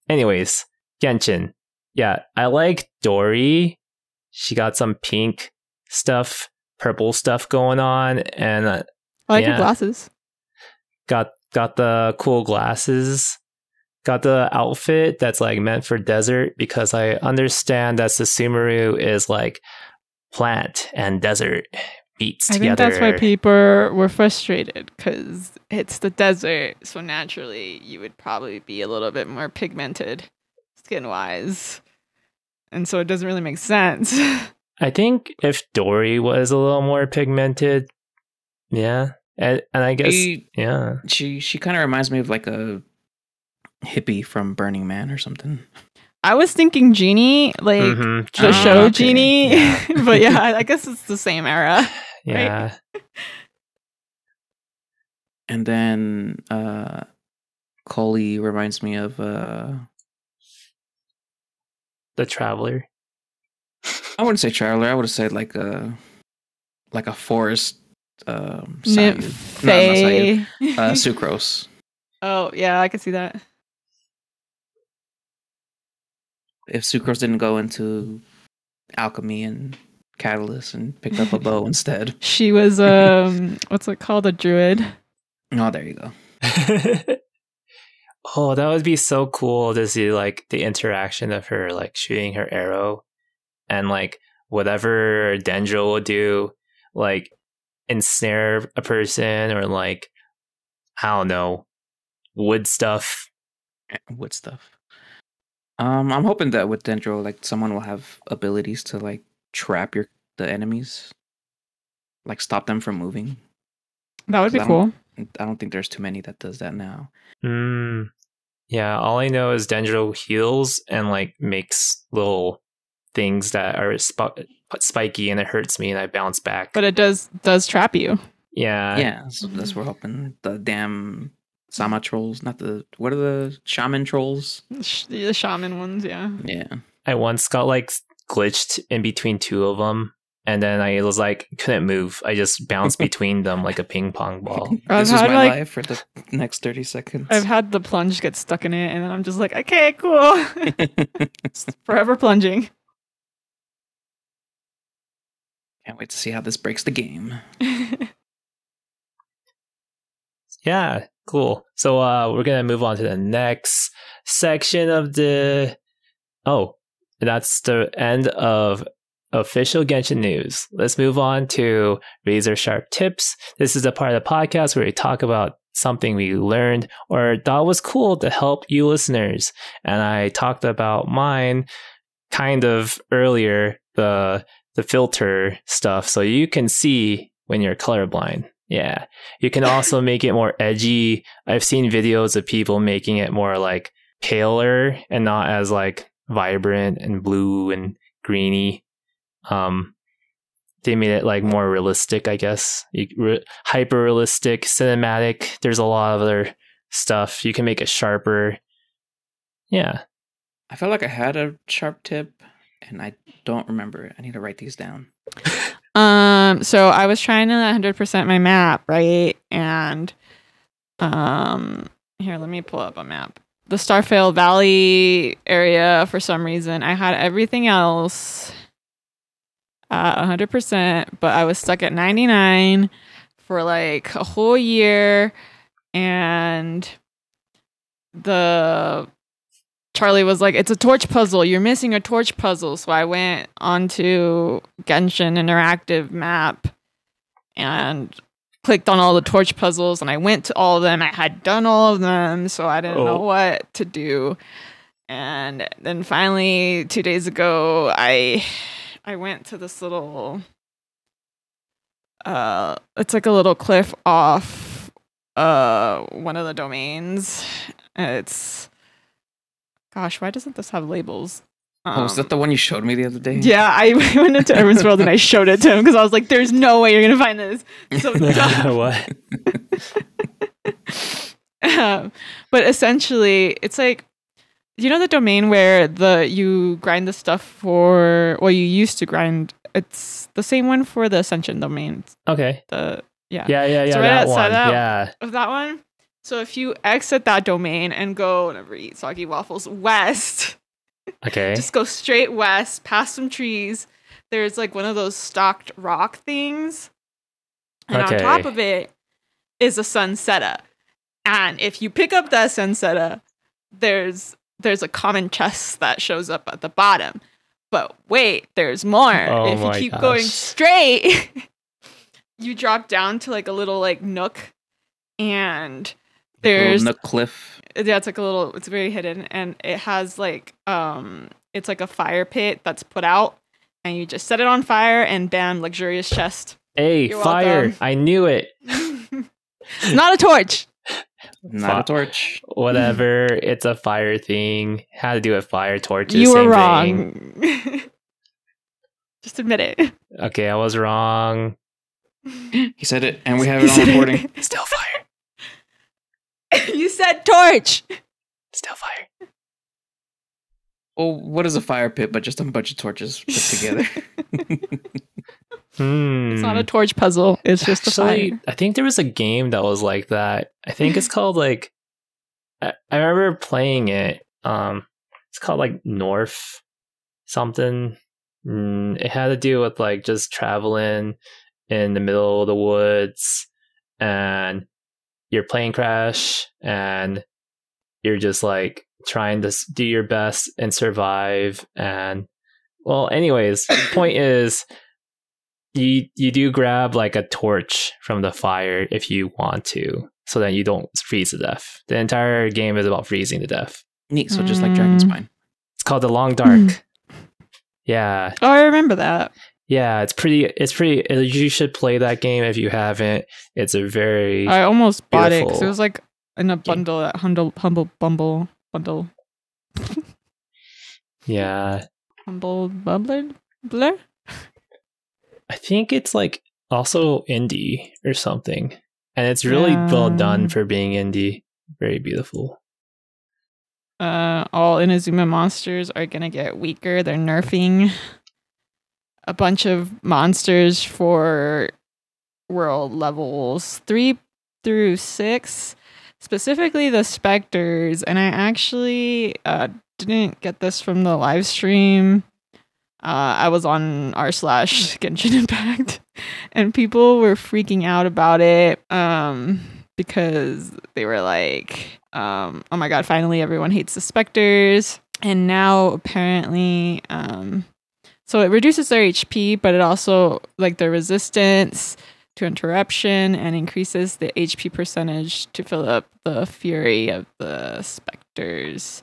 Anyways, Genshin. yeah, I like Dori. She got some pink stuff, purple stuff going on, and uh, I like Yeah. your glasses. got got the cool glasses. Got the outfit that's like meant for desert because I understand that Sumeru is like plant and desert meets I think that's why people were frustrated because it's the desert. So naturally, you would probably be a little bit more pigmented skin wise. And so it doesn't really make sense. I think if Dori was a little more pigmented, yeah, and and I guess She yeah, she, she kind of reminds me of like a hippie from Burning Man or something. I was thinking Genie, like Mhm, the Ah, show okay. Genie. Yeah. but yeah, I I guess it's the same era. yeah. And then uh Collei reminds me of uh The Traveler. I wouldn't say traveler, I would have said like a like a forest um Nymph, No, not Sayu. Uh sucrose. oh, yeah, I can see that. If sucrose didn't go into alchemy and catalyst and picked up a bow instead. She was, um, what's it called? A druid. Oh, there you go. oh, that would be so cool to see like the interaction of her like shooting her arrow and like whatever Dendro will do, like ensnare a person or like I don't know, wood stuff. Wood stuff. Um, I'm hoping that with Dendro, like someone will have abilities to like trap your the enemies, like stop them from moving. That would be I cool. I don't think there's too many that does that now. Mm. Yeah, all I know is Dendro heals and like makes little things that are sp- spiky and it hurts me and I bounce back. But it does does trap you. yeah, yeah, so that's what we're hoping. The damn Samachurls, not the what are the shaman trolls? Sh- The shaman ones, yeah. Yeah, I once got like glitched in between two of them, and then I was like couldn't move. I just bounced between them like a ping pong ball. I've this is my like- life for the next thirty seconds. I've had the plunge get stuck in it, and then I'm just like, okay, cool. Forever plunging. Can't wait to see how this breaks the game. Yeah, cool. So uh we're gonna move on to the next section of the Oh, that's the end of official Genshin news. Let's move on to razor sharp tips. This is the part of the podcast where we talk about something we learned or thought was cool to help you listeners. And I talked about mine kind of earlier, the the filter stuff, so you can see when you're colorblind. Yeah. You can also make it more edgy. I've seen videos of people making it more like paler and not as like vibrant and blue and greeny. Um, they made it like more realistic, I guess. Hyper realistic, cinematic. There's a lot of other stuff. You can make it sharper. Yeah. I felt like I had a sharp tip, and I don't remember it. I need to write these down. Um, so I was trying to 100% my map, right? And um, here, let me pull up a map. The Starfell Valley area, for some reason, I had everything else at 100%, but I was stuck at 99 for like a whole year. And the Charlie was like, "It's a torch puzzle. You're missing a torch puzzle." So I went onto Genshin Interactive map and clicked on all the torch puzzles, and I went to all of them. I had done all of them, so I didn't know Oh. what to do. And then finally, two days ago, I I went to this little uh, it's like a little cliff off uh one of the domains. It's Gosh, why doesn't this have labels? oh, was that Um, the one you showed me the other day? Yeah, I went into Irvyn's World and I showed it to him because I was like, "There's no way you're gonna find this." So dumb. what? Um, but essentially, it's like you know the domain where the you grind the stuff for. Well, you used to grind. It's the same one for the Ascension domain. Okay. The yeah, Yeah, yeah, yeah. So right that outside one. that- Yeah. of that one. So if you exit that domain and go never eat soggy waffles west, Okay. Just go straight west, past some trees. There's like one of those stocked rock things. And Okay. on top of it is a sunsettia. And if you pick up that sunsettia, there's there's a common chest that shows up at the bottom. But wait, there's more. Oh if you keep going straight, you drop down to like a little like nook and there's Little Nook Cliff. yeah it's like a little it's very hidden and it has like um it's like a fire pit that's put out and you just set it on fire and bam luxurious chest hey, You're fire! welcome. I knew it. not a torch Not a torch. Whatever. it's a fire thing. How to do with fire torches. you were wrong just admit it Okay, I was wrong. He said it, and we have it on recording. Still fire. you said torch Still fire. Well, what is a fire pit but just a bunch of torches put together? Hmm. it's not a torch puzzle it's just a fire I think there was a game that was like that. I think it's called like I, I remember playing it. Um it's called like North something. Mm, it had to do with like just traveling in the middle of the woods and your plane crash and you're just like trying to do your best and survive and well anyways point is you you do grab like a torch from the fire if you want to so that you don't freeze to death the entire game is about freezing to death Neat. So just like Mm. Dragonspine. it's called the long dark yeah oh i remember that yeah it's pretty it's pretty you should play that game if you haven't. It's a very i almost bought it because it was like in a bundle at humble humble bumble bundle. Yeah. Humble bubbler blur i think it's like also indie or something. And it's really well done for being indie. Very beautiful. Uh, all Inazuma monsters are gonna get weaker. They're nerfing a bunch of monsters for world levels three through six, specifically the specters. And I actually uh, didn't get this from the live stream. Uh, I was on r slash Genshin Impact, and people were freaking out about it um, because they were like, um, "Oh my god! Finally, everyone hates the specters." And now apparently, um, so it reduces their HP, but it also like their resistance to interruption and increases the HP percentage to fill up the fury of the specters.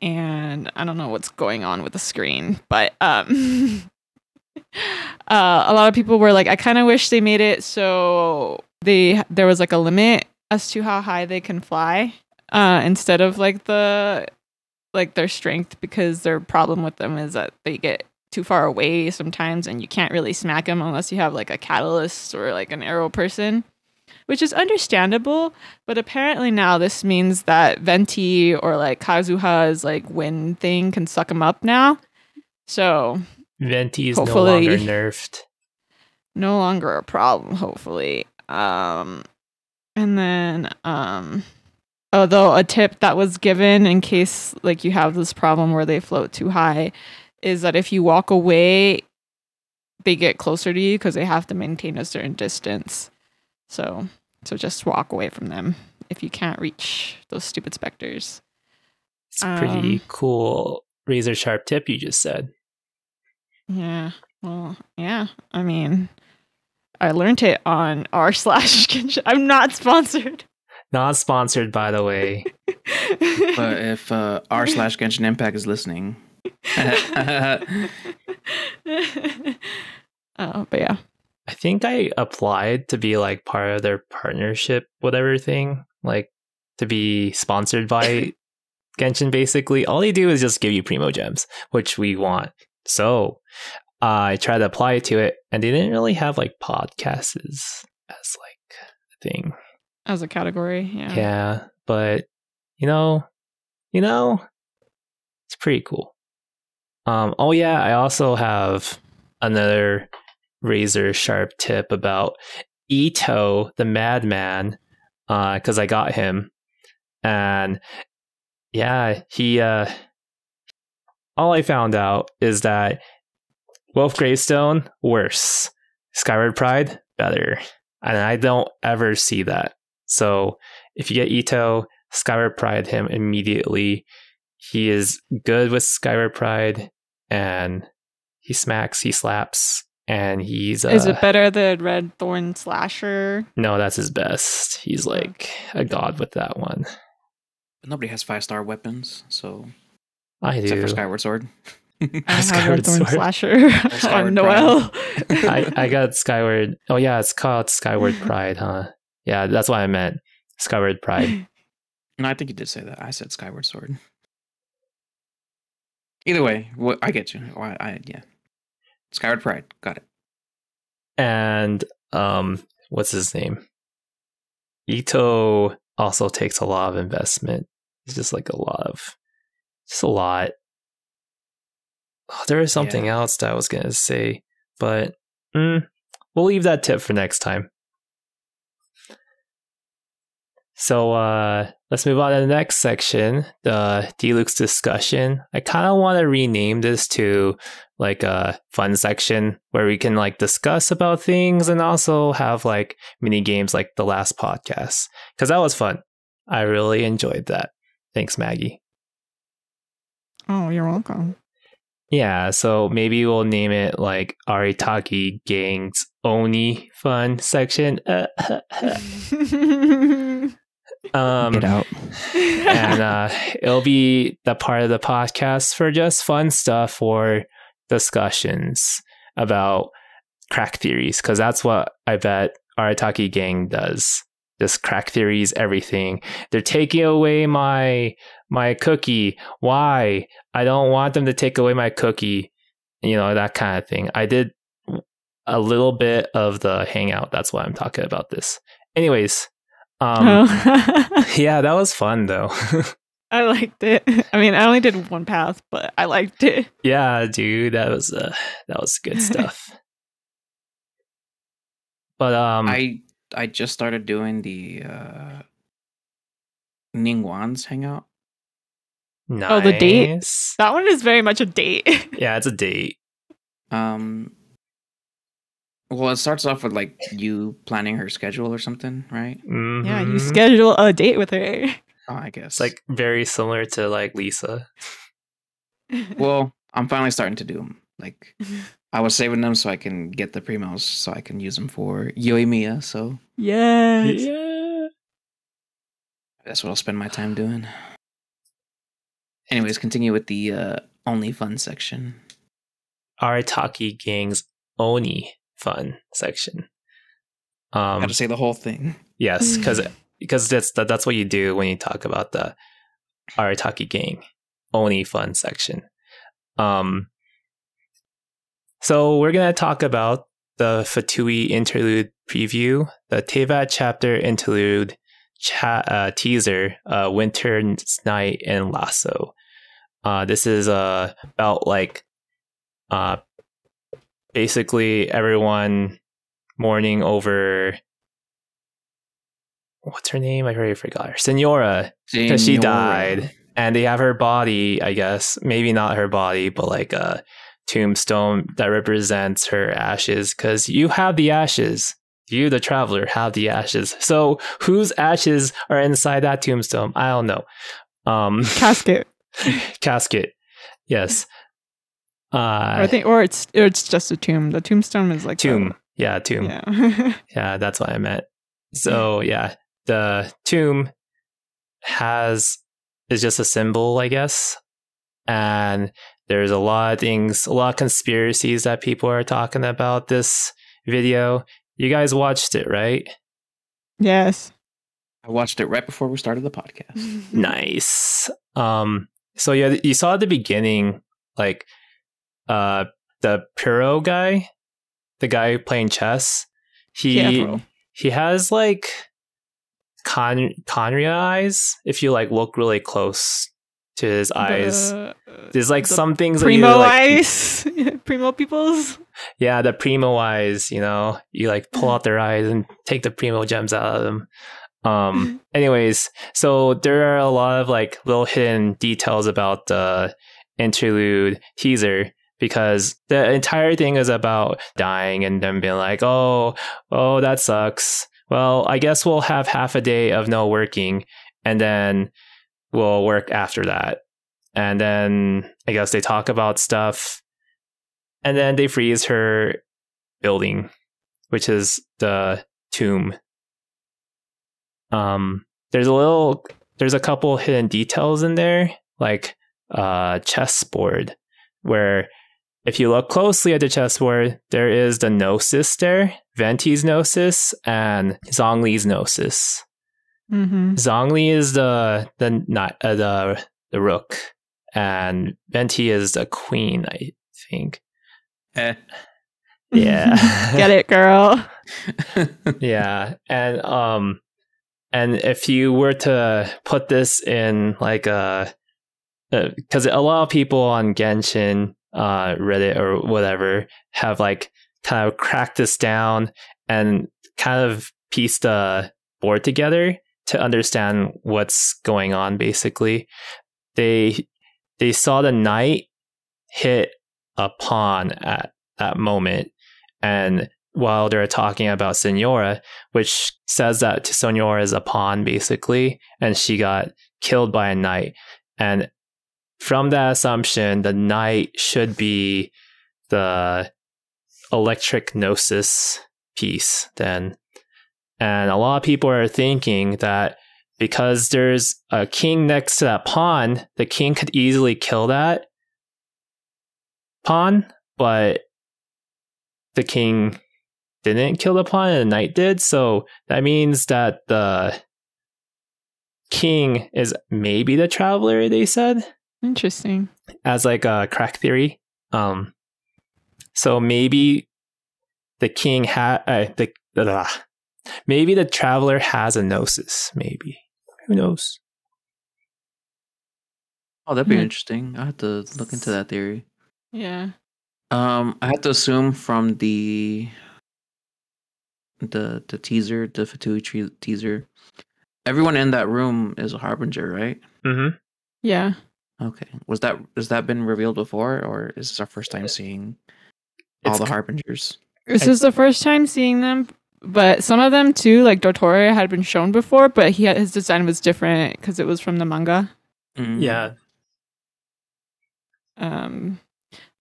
And I don't know what's going on with the screen, but um, uh, a lot of people were like, I kind of wish they made it so they there was like a limit as to how high they can fly, uh, instead of like the like their strength, because their problem with them is that they get too far away sometimes, and you can't really smack them unless you have like a catalyst or like an arrow person. Which is understandable, but apparently now this means that Venti or like Kazuha's like wind thing can suck him up now. So venti is no longer nerfed no longer a problem, hopefully. Um and then um although a tip that was given in case like you have this problem where they float too high is that if you walk away they get closer to you because they have to maintain a certain distance. So so just walk away from them if you can't reach those stupid specters. It's a pretty Um, cool razor sharp tip you just said. Yeah. Well, yeah. I mean, I learned it on r slash. Genshin. I'm not sponsored. Not sponsored, by the way. But if uh, r slash Genshin Impact is listening, Oh, but yeah. I think I applied to be like part of their partnership, whatever thing, like to be sponsored by Genshin. Basically, all they do is just give you primo gems, which we want. So uh, I tried to apply to it, and they didn't really have like podcasts as like a thing. As a category, yeah. Yeah, but you know, you know, it's pretty cool. Um, oh yeah, I also have another razor sharp tip about Itto, the madman, uh, because I got him, and yeah, he uh, all I found out is that Wolf Gravestone worse, Skyward Pride better, and I don't ever see that. So if you get Itto, Skyward Pride him immediately. He is good with Skyward Pride, and he smacks, he slaps, and he's. Uh, Is it better than Red Thorn Slasher? No, that's his best. He's like a god with that one. But nobody has five star weapons, so I except do. for Skyward Sword. I have Skyward Red Thorn Sword. Slasher Skyward on Noelle. I, I got Skyward. Oh yeah, it's called Skyward Pride, huh? Yeah, that's what I meant. Skyward Pride. No, I think you did say that. I said Skyward Sword. Either way, what I get you. I, I yeah. Skyward Pride, got it. and um, what's his name? Itto also takes a lot of investment. It's just like a lot of, just a lot. Oh, there is something Yeah. else that I was gonna say, but mm, we'll leave that tip for next time. So uh, let's move on to the next section, the Diluc discussion. I kind of want to rename this to like a fun section where we can like discuss about things and also have like mini games like the last podcast because that was fun. I really enjoyed that. Thanks, Magy. oh, you're welcome. Yeah, so maybe we'll name it like Arataki Gang's Oni Fun section. um, Get out. and uh, it'll be the part of the podcast for just fun stuff or discussions about crack theories because that's what I bet Arataki Gang does. Just crack theories, everything. They're taking away my my cookie. Why? I don't want them to take away my cookie. You know that kind of thing. I did a little bit of the hangout. That's why I'm talking about this. Anyways, um, Oh. yeah, that was fun though. I liked it. I mean, I only did one path, but I liked it. yeah, dude, that was uh, that was good stuff. but um, I I just started doing the uh Ningguang's hangout. nice. Oh, the date? That one is very much a date. Yeah, it's a date. Um well it starts off with like you planning her schedule or something, right? yeah, you schedule a date with her. Oh, I guess. It's like very similar to like Lisa. well, I'm finally starting to do them. Like I was saving them so I can get the primos so I can use them for Yoimiya, so yes. Yeah. that's what I'll spend my time doing. Anyways, continue with the uh only fun section. Arataki Gang's Oni fun section. Um, Gotta say the whole thing. yes, because because that's that, that's what you do when you talk about the Arataki Gang Oni fun section. Um, so we're gonna talk about the Fatui interlude preview, the Teyvat chapter interlude cha- uh, teaser, uh, Winter Night and Lazzo. Uh, this is uh, about like uh, basically everyone mourning over what's her name? I already forgot her. Signora, because she died, and they have her body. I guess maybe not her body, but like a tombstone that represents her ashes. Because you have the ashes. You, the traveler, have the ashes. So whose ashes are inside that tombstone? I don't know. Um, Casket. casket. Yes. Or Uh, I think, or it's or it's just a tomb. The tombstone is like the- tomb. Yeah, tomb. yeah. Yeah, that's what I meant. So yeah, the tomb has is just a symbol, I guess. And there's a lot of things, a lot of conspiracies that people are talking about this video. You guys watched it, right? yes. I watched it right before we started the podcast. Nice. Um so yeah, you saw at the beginning like uh the Puro guy, the guy playing chess. He he has like con Khaenri'ah eyes if you like look really close to his eyes. The- There's like the some things that you primo like eyes, primo peoples. yeah, the primo eyes, you know, you like pull out their eyes and take the primo gems out of them. Um anyways, so there are a lot of like little hidden details about the interlude teaser because the entire thing is about dying and them being like, oh, oh, that sucks. Well, I guess we'll have half a day of no working and then we'll work after that. And then I guess they talk about stuff and then they freeze her building, which is the tomb. Um, there's a little, there's a couple hidden details in there, like uh, chessboard, where if you look closely at the chessboard, there is the gnosis there, Venti's gnosis and Zhongli's gnosis. Mm-hmm. Zhongli is the the not uh, the the rook, and Venti is the queen, I think. Eh. Yeah. Get it, girl. yeah, and um, and if you were to put this in like a, because a lot of people on Genshin, uh, Reddit or whatever have like kind of cracked this down and kind of pieced a board together to understand what's going on. Basically, they they saw the knight hit a pawn at that moment, and while they're talking about Signora, which says that Signora is a pawn basically, and she got killed by a knight. And from that assumption, the knight should be the electric gnosis piece then. And a lot of people are thinking that because there's a king next to that pawn, the king could easily kill that pawn, but the king didn't kill the pawn and the knight did. So that means that the king is maybe the traveler, they said, Interesting. as like a crack theory. Um, so maybe the king had uh, the uh, maybe the traveler has a gnosis. Maybe who knows? oh, that'd be Hmm. interesting. I have to look into that theory. Yeah. Um, I have to assume from the the the teaser, the Fatui tree teaser, everyone in that room is a harbinger, right? Mm-hmm. Yeah. Okay. Was that has that been revealed before, or is this our first time seeing all It's the harbingers? This is the first time seeing them, but some of them too, like Dottore, had been shown before, but he had, his design was different because it was from the manga. Mm. Yeah, Um,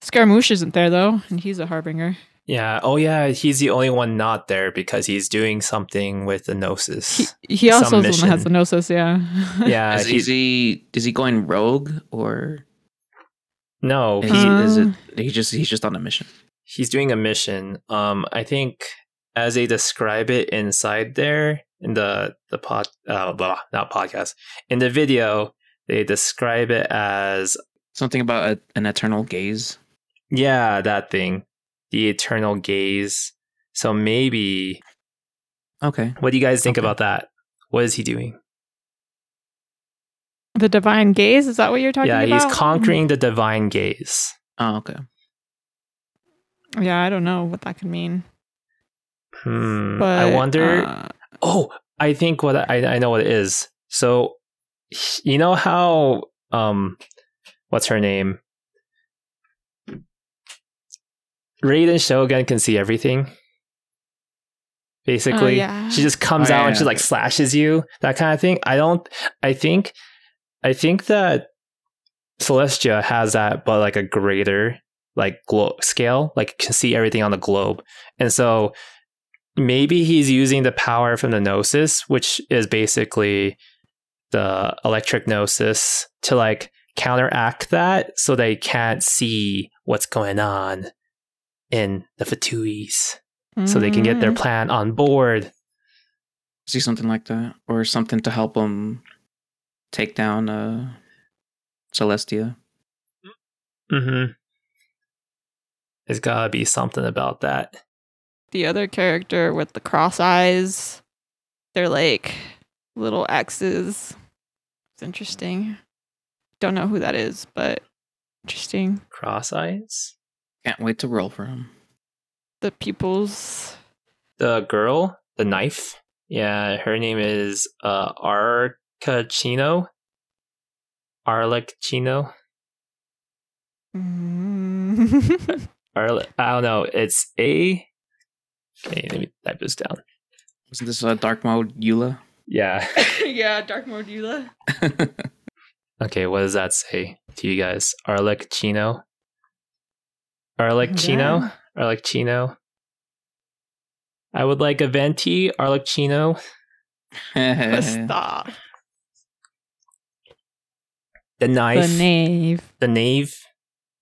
Scaramouche isn't there though, and he's a harbinger. Yeah. Oh, yeah. He's the only one not there because he's doing something with the gnosis. He, he also is the one that has mission. the gnosis, yeah. yeah, Is, he- is he is he going rogue or no, is, he is it Uh. he just he's just on a mission? he's doing a mission. Um, I think as they describe it inside there in the the pod, uh, blah, not podcast in the video, they describe it as Something about a, an eternal gaze. yeah, that thing, the eternal gaze. So maybe, Okay. what do you guys think Okay. about that? What is he doing? the divine gaze, is that what you're talking yeah, about? Yeah, he's conquering the divine gaze. Oh, okay. Yeah, I don't know what that could mean. Hmm. But I wonder. uh, Oh, I think what I I know what it is. So you know how um what's her name? Raiden Shogun can see everything. Basically, oh, yeah. she just comes Oh, out yeah, and she like slashes you, that kind of thing. I don't I think I think that Celestia has that but like a greater like glo- scale, like can see everything on the globe. And so maybe he's using the power from the gnosis, which is basically the electric gnosis, to like counteract that so they can't see what's going on in the Fatuis. So they can get their mm, plan on board. See something like that, or something to help them take down uh Celestia. Mm-hmm. There's gotta be something about that. the other character with the cross eyes. They're like little X's. It's interesting. Don't know who that is, but interesting. Cross eyes? Can't wait to roll for him. The pupils. The girl, the knife. Yeah, her name is uh Arcachino. Arlecchino. Mm. Arle- I don't know. It's A. Okay, let me type this down. Isn't this a dark mode Eula? Yeah. yeah, Dark Mode Eula. Okay, what does that say to you guys? Arlecchino? Arlecchino? Arlecchino? I would like a venti Arlecchino. Stop. The knife. The knave. the knave.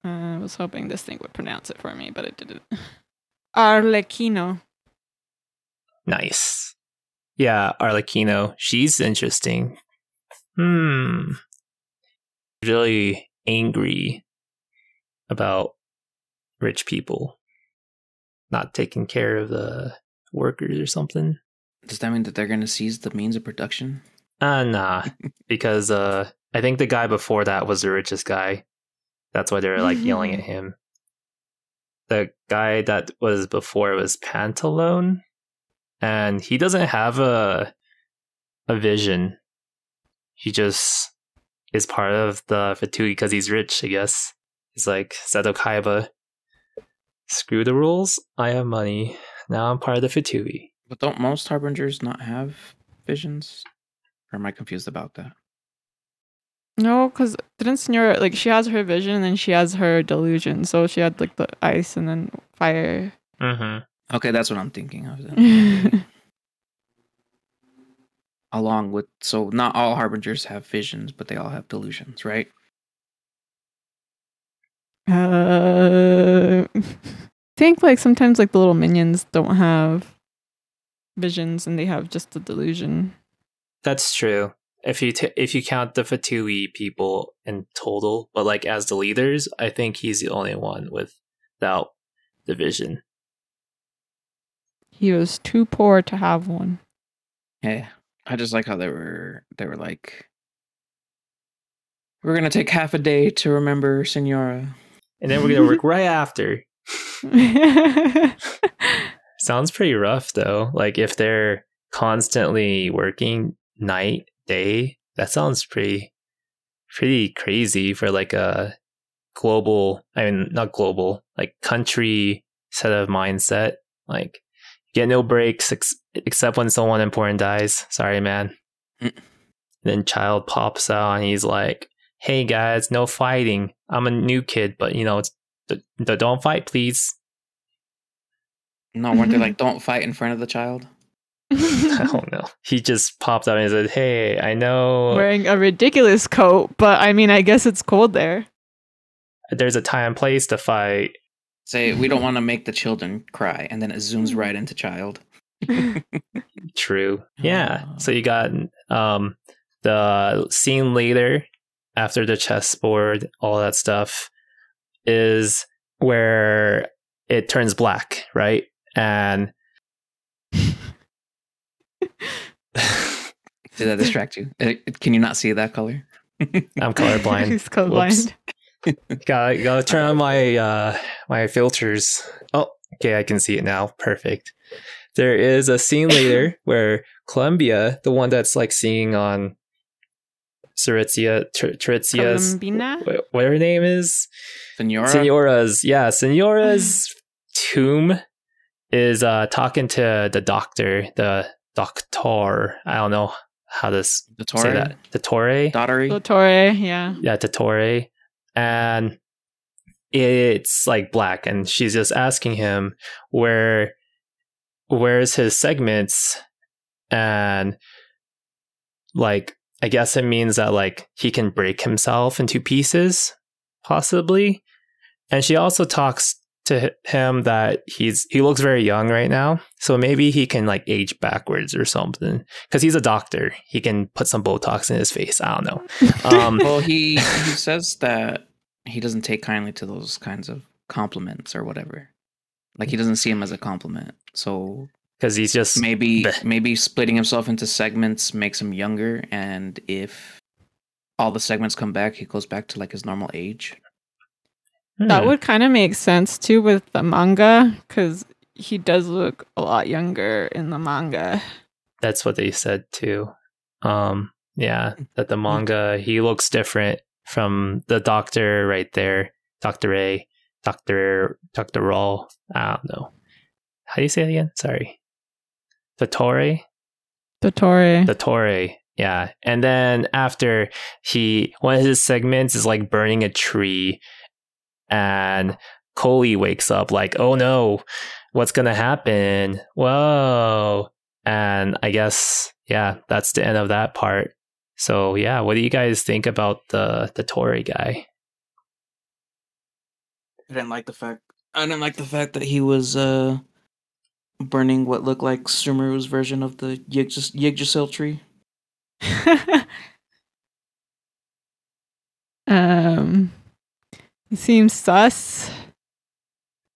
Uh, I was hoping this thing would pronounce it for me, but it didn't. Arlecchino. Nice. Yeah, Arlecchino. She's interesting. Hmm. Really angry about rich people not taking care of the workers or something. Does that mean that they're going to seize the means of production? Uh nah. because uh I think the guy before that was the richest guy. That's why they're like yelling at him. The guy that was before was Pantalone. And he doesn't have a a vision. He just is part of the Fatui because he's rich, I guess. He's like Seto Kaiba. Screw the rules. I have money. Now I'm part of the Fatui. But don't most harbingers not have visions? Or am I confused about that? No, because didn't Signora like she has her vision and then she has her delusion. So she had like the ice and then fire. Mm-hmm. Okay, that's what I'm thinking of. Then. Along with, so not all harbingers have visions, but they all have delusions, right? Uh, I think like sometimes like the little minions don't have visions and they have just a delusion. That's true. If you t- if you count the Fatui people in total, but like as the leaders, I think he's the only one without the vision. He was too poor to have one. Yeah. I just like how they were, they were like, we're going to take half a day to remember Signora. And then we're gonna work right after. Sounds pretty rough though. Like if they're constantly working night, day, that sounds pretty pretty crazy for like a global I mean not global, like country set of mindset. Like get no breaks ex- except when someone important dies. Sorry, man. Mm. Then Childe pops out and he's like, "Hey guys, no fighting. I'm a new kid, but you know, it's d- d- don't fight, please." No, weren't they like, don't fight in front of the child? I don't know. He just popped up and said, "Hey, I know Wearing a ridiculous coat, but I mean, I guess it's cold there. there's a time and place to fight." Say, we don't want to make the children cry. And then it zooms right into Childe. True. Yeah. Ah. So you got um the scene later after the chessboard, all that stuff is where it turns black, right? And Did that distract you? Uh, Can you not see that color? I'm colorblind. He's colorblind. gotta gotta turn on my uh my filters. Oh, okay, I can see it now. Perfect. There is a scene later where Columbina, the one that's like singing on Saritzia, Tr- Tritzia's, Columbina? what her name is, Signora? Signora's, yeah, Signora's tomb is uh talking to the doctor, the doctor. I don't know how to s- the say Torre? that. The Torre Daughtery? Lotore, yeah. yeah, Totore. And it's like black, and she's just asking him where where's his segments and like I guess it means that like he can break himself into pieces, possibly. And she also talks to him that he's he looks very young right now, so maybe he can like age backwards or something. Because he's a doctor, he can put some Botox in his face. I don't know. Um, Well, he he says that he doesn't take kindly to those kinds of compliments or whatever. Like he doesn't see him as a compliment. So because he's just maybe Bleh. maybe splitting himself into segments makes him younger, and if all the segments come back, he goes back to like his normal age. That Hmm. would kind of make sense too with the manga, because he does look a lot younger in the manga. That's what they said too. Um, yeah, that the manga he looks different from the doctor right there. Doctor A, Doctor Doctor Roll. I don't know. How do you say it again? Sorry. Dottore. Dottore. Dottore. Yeah. And then after he one of his segments is like burning a tree and Collei wakes up like, oh no, what's gonna happen? Whoa. And I guess yeah, that's the end of that part. So yeah, what do you guys think about the the Tory guy? I didn't like the fact. I didn't like the fact that he was uh burning what looked like Sumeru's version of the Yggdras- Yggdrasil tree. um, he seems sus.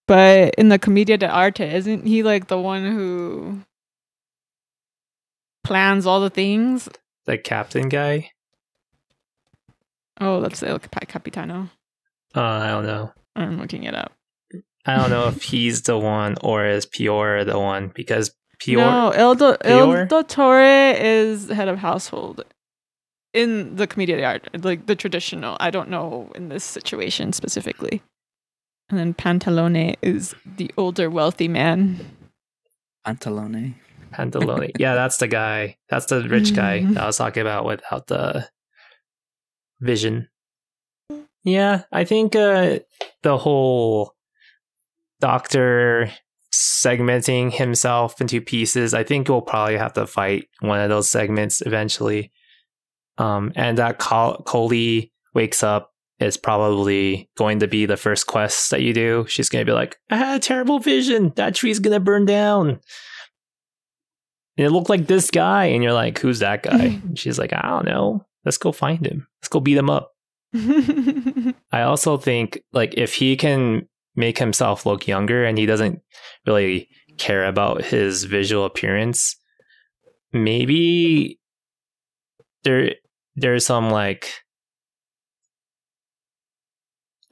But in the Commedia dell'arte, isn't he like the one who plans all the things? The captain guy? Oh, that's El Cap- Capitano. Uh, I don't know. I'm looking it up. I don't know if he's the one or is Pior the one because Pior. no, El, Do- El Pior? Dottore is head of household in the Commedia dell'arte, like the traditional. I don't know in this situation specifically. And then Pantalone is the older, wealthy man. Antalone. Pantalone. yeah, that's the guy. That's the rich guy that I was talking about without the vision. Yeah, I think uh, the whole doctor segmenting himself into pieces, I think we'll probably have to fight one of those segments eventually. Um, and that Col- Collei wakes up is probably going to be the first quest that you do. She's going to be like, I had a terrible vision. That tree's going to burn down. And it looked like this guy. And you're like, who's that guy? And she's like, I don't know. Let's go find him. Let's go beat him up. I also think like if he can make himself look younger and he doesn't really care about his visual appearance, maybe there there's some like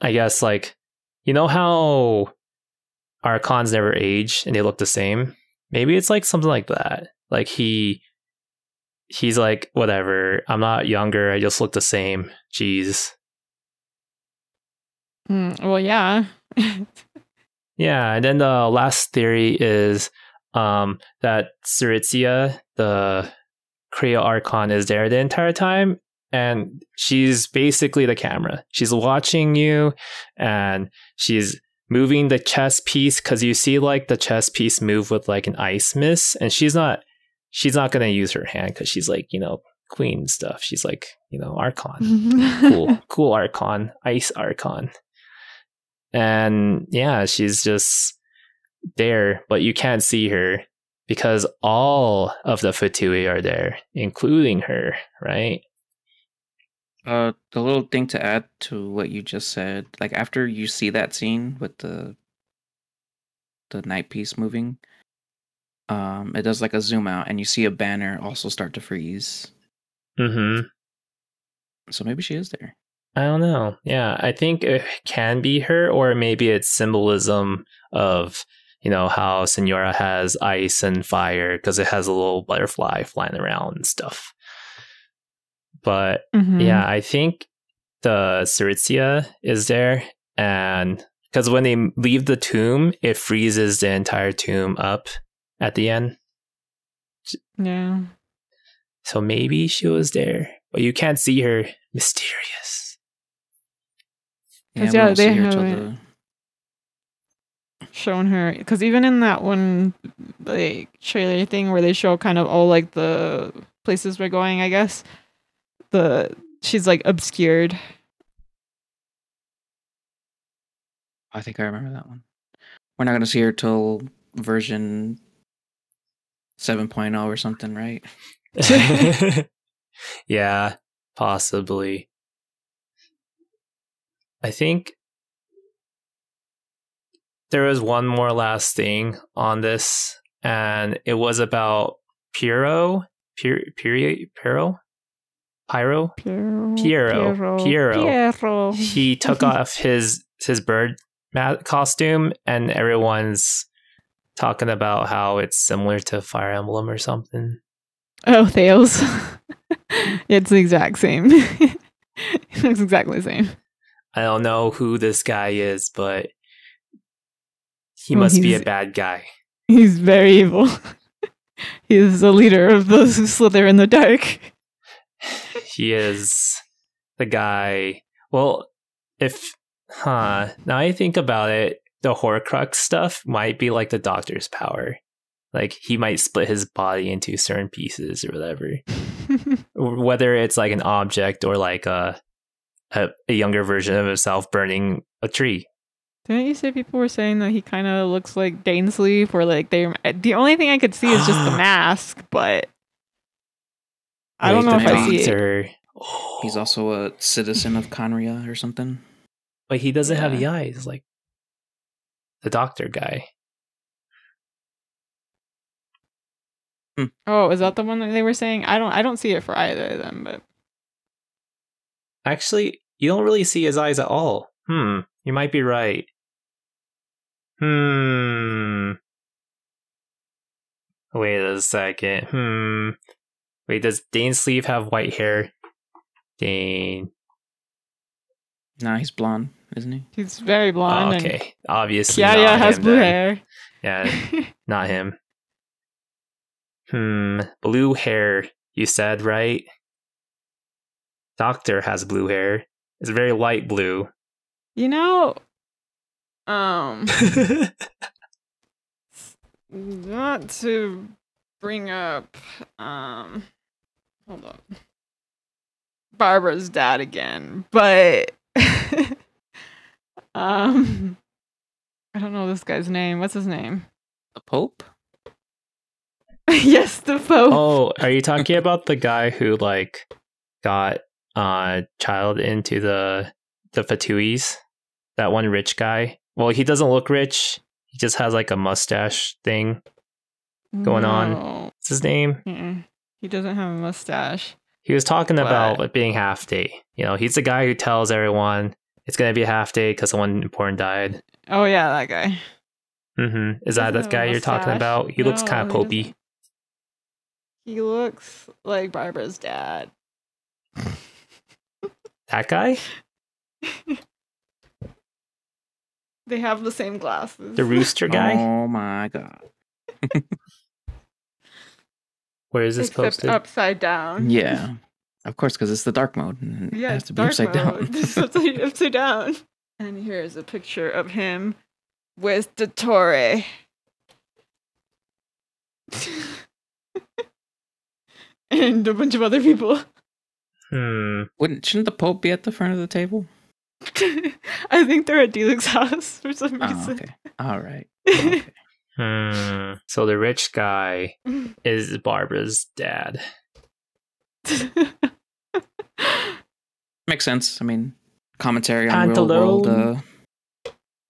I guess like you know how archons never age and they look the same? Maybe it's like something like that. Like he he's like whatever, I'm not younger, I just look the same. Jeez. Mm, well, yeah. Yeah, and then the last theory is um, that Tsaritsa, the Cryo Archon, is there the entire time, and she's basically the camera. She's watching you, and she's moving the chess piece because you see like the chess piece move with like an ice miss, and she's not she's not gonna use her hand because she's like you know queen stuff. She's like you know Archon, cool, cool Archon, ice Archon. And yeah, she's just there, but you can't see her because all of the Fatui are there, including her, right? Uh, the little thing to add to what you just said, like after you see that scene with the the knight piece moving, um, it does like a zoom out, and you see a banner also start to freeze. Mm-hmm. So maybe she is there. I don't know. Yeah, I think it can be her, or maybe it's symbolism of you know how Signora has ice and fire because it has a little butterfly flying around and stuff. But Mhm. yeah, I think the Tsaritsa is there, and because when they leave the tomb, it freezes the entire tomb up at the end. Yeah. So maybe she was there, but you can't see her. Mysterious. 'Cause, we yeah, they see her till haven't- Shown her because even in that one like trailer thing where they show kind of all like the places we're going, I guess the she's like obscured. I think I remember that one. We're not gonna see her till version 7.0 or something, right? yeah, possibly. I think there was one more last thing on this, and it was about Pierro. Pierro? Pierro? Pyro? Pierro. Pierro. Pierro. Pierro. He took off his his bird costume, and everyone's talking about how it's similar to Fire Emblem or something. Oh, Thales. it's the exact same. it looks exactly the same. I don't know who this guy is, but he must be a bad guy. He's very evil. He's the leader of those who slither in the dark. He is the guy. Well, if, huh, now I think about it, the Horcrux stuff might be like the doctor's power. Like he might split his body into certain pieces or whatever. Whether it's like an object or like a, a, a younger version of himself burning a tree. Didn't you say people were saying that he kind of looks like Dainsleif, or like they? The only thing I could see is just the mask, but I don't Wait, know if I see it. doctor- He's also a citizen of Khaenri'ah or something. But he doesn't have the eyes like the doctor guy. Hmm. Oh, is that the one that they were saying? I don't. I don't see it for either of them, but Actually, you don't really see his eyes at all. Hmm, you might be right. Hmm. Wait a second. Hmm. Wait, does Dainsleif have white hair? Dane. Nah, he's blonde, isn't he? he's very Oh, blonde. okay. Obviously. Yeah, yeah, not has blue then. hair. Yeah, not him. Hmm. Blue hair, you said, right? Doctor has blue hair. It's very light blue. you know, um, not to bring up, um, hold on, Barbara's dad again, but um, I don't know this guy's name. What's his name? The Pope? yes, the Pope. Oh, are you talking about the guy who like got uh Childe into the the Fatuis? That one rich guy? Well, he doesn't look rich. He just has like a mustache thing. going on. What's his name? Mm-mm. He doesn't have a mustache. He was talking about it being half day. You know, he's the guy who tells everyone it's gonna be a half day because someone important died. Oh yeah, that guy. Mm-hmm. Is that that guy you're talking about? He looks kind of he popey. doesn't. He looks like Barbara's dad. That guy? They have the same glasses. The rooster guy? Oh my god. Where is this Except posted? upside down. Yeah. Of course, because it's the dark mode. And it Yeah, has to be dark upside mode. down. It's upside, upside down. And here's a picture of him with the Torre. and a bunch of other people. Hmm. Wouldn't shouldn't the Pope be at the front of the table? I think they're at Diluc's house for some Oh, reason. okay. All right. Okay. Hmm. So the rich guy is Barbara's dad. Makes sense. I mean, commentary on real world. Uh,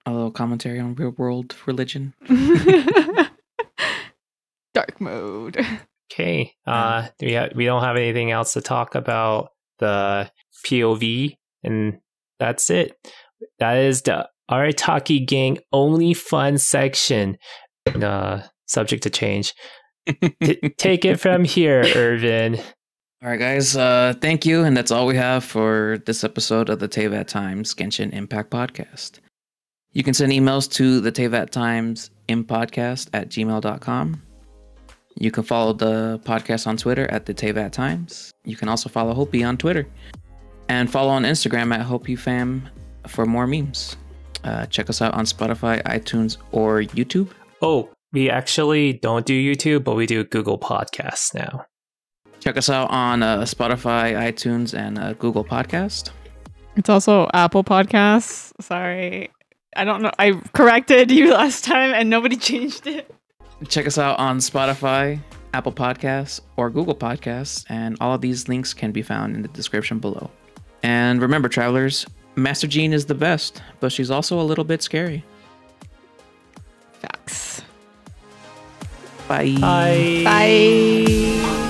a little commentary on real world religion. Dark mode. Okay. Uh, we ha- we don't have anything else to talk about the POV, and that's it. That is the Arataki Gang only fun section. Uh, subject to change. T- take it from here, Irvyn. All right, guys. Uh, thank you, and that's all we have for this episode of the Teyvat Times Genshin Impact Podcast. You can send emails to the Teyvat Times Impodcast at gmail.com. You can follow the podcast on Twitter at the Teyvat Times. You can also follow Hopi on Twitter and follow on Instagram at HopiFam for more memes. Uh, check us out on Spotify, iTunes, or YouTube. Oh, we actually don't do YouTube, but we do Google Podcasts now. Check us out on uh, Spotify, iTunes, and uh, Google Podcast. It's also Apple Podcasts. Sorry. I don't know. I corrected you last time and nobody changed it. Check us out on Spotify, Apple Podcasts, or Google Podcasts, and all of these links can be found in the description below. And remember, travelers, Master Jean is the best, but she's also a little bit scary. Facts. Bye. Bye. Bye.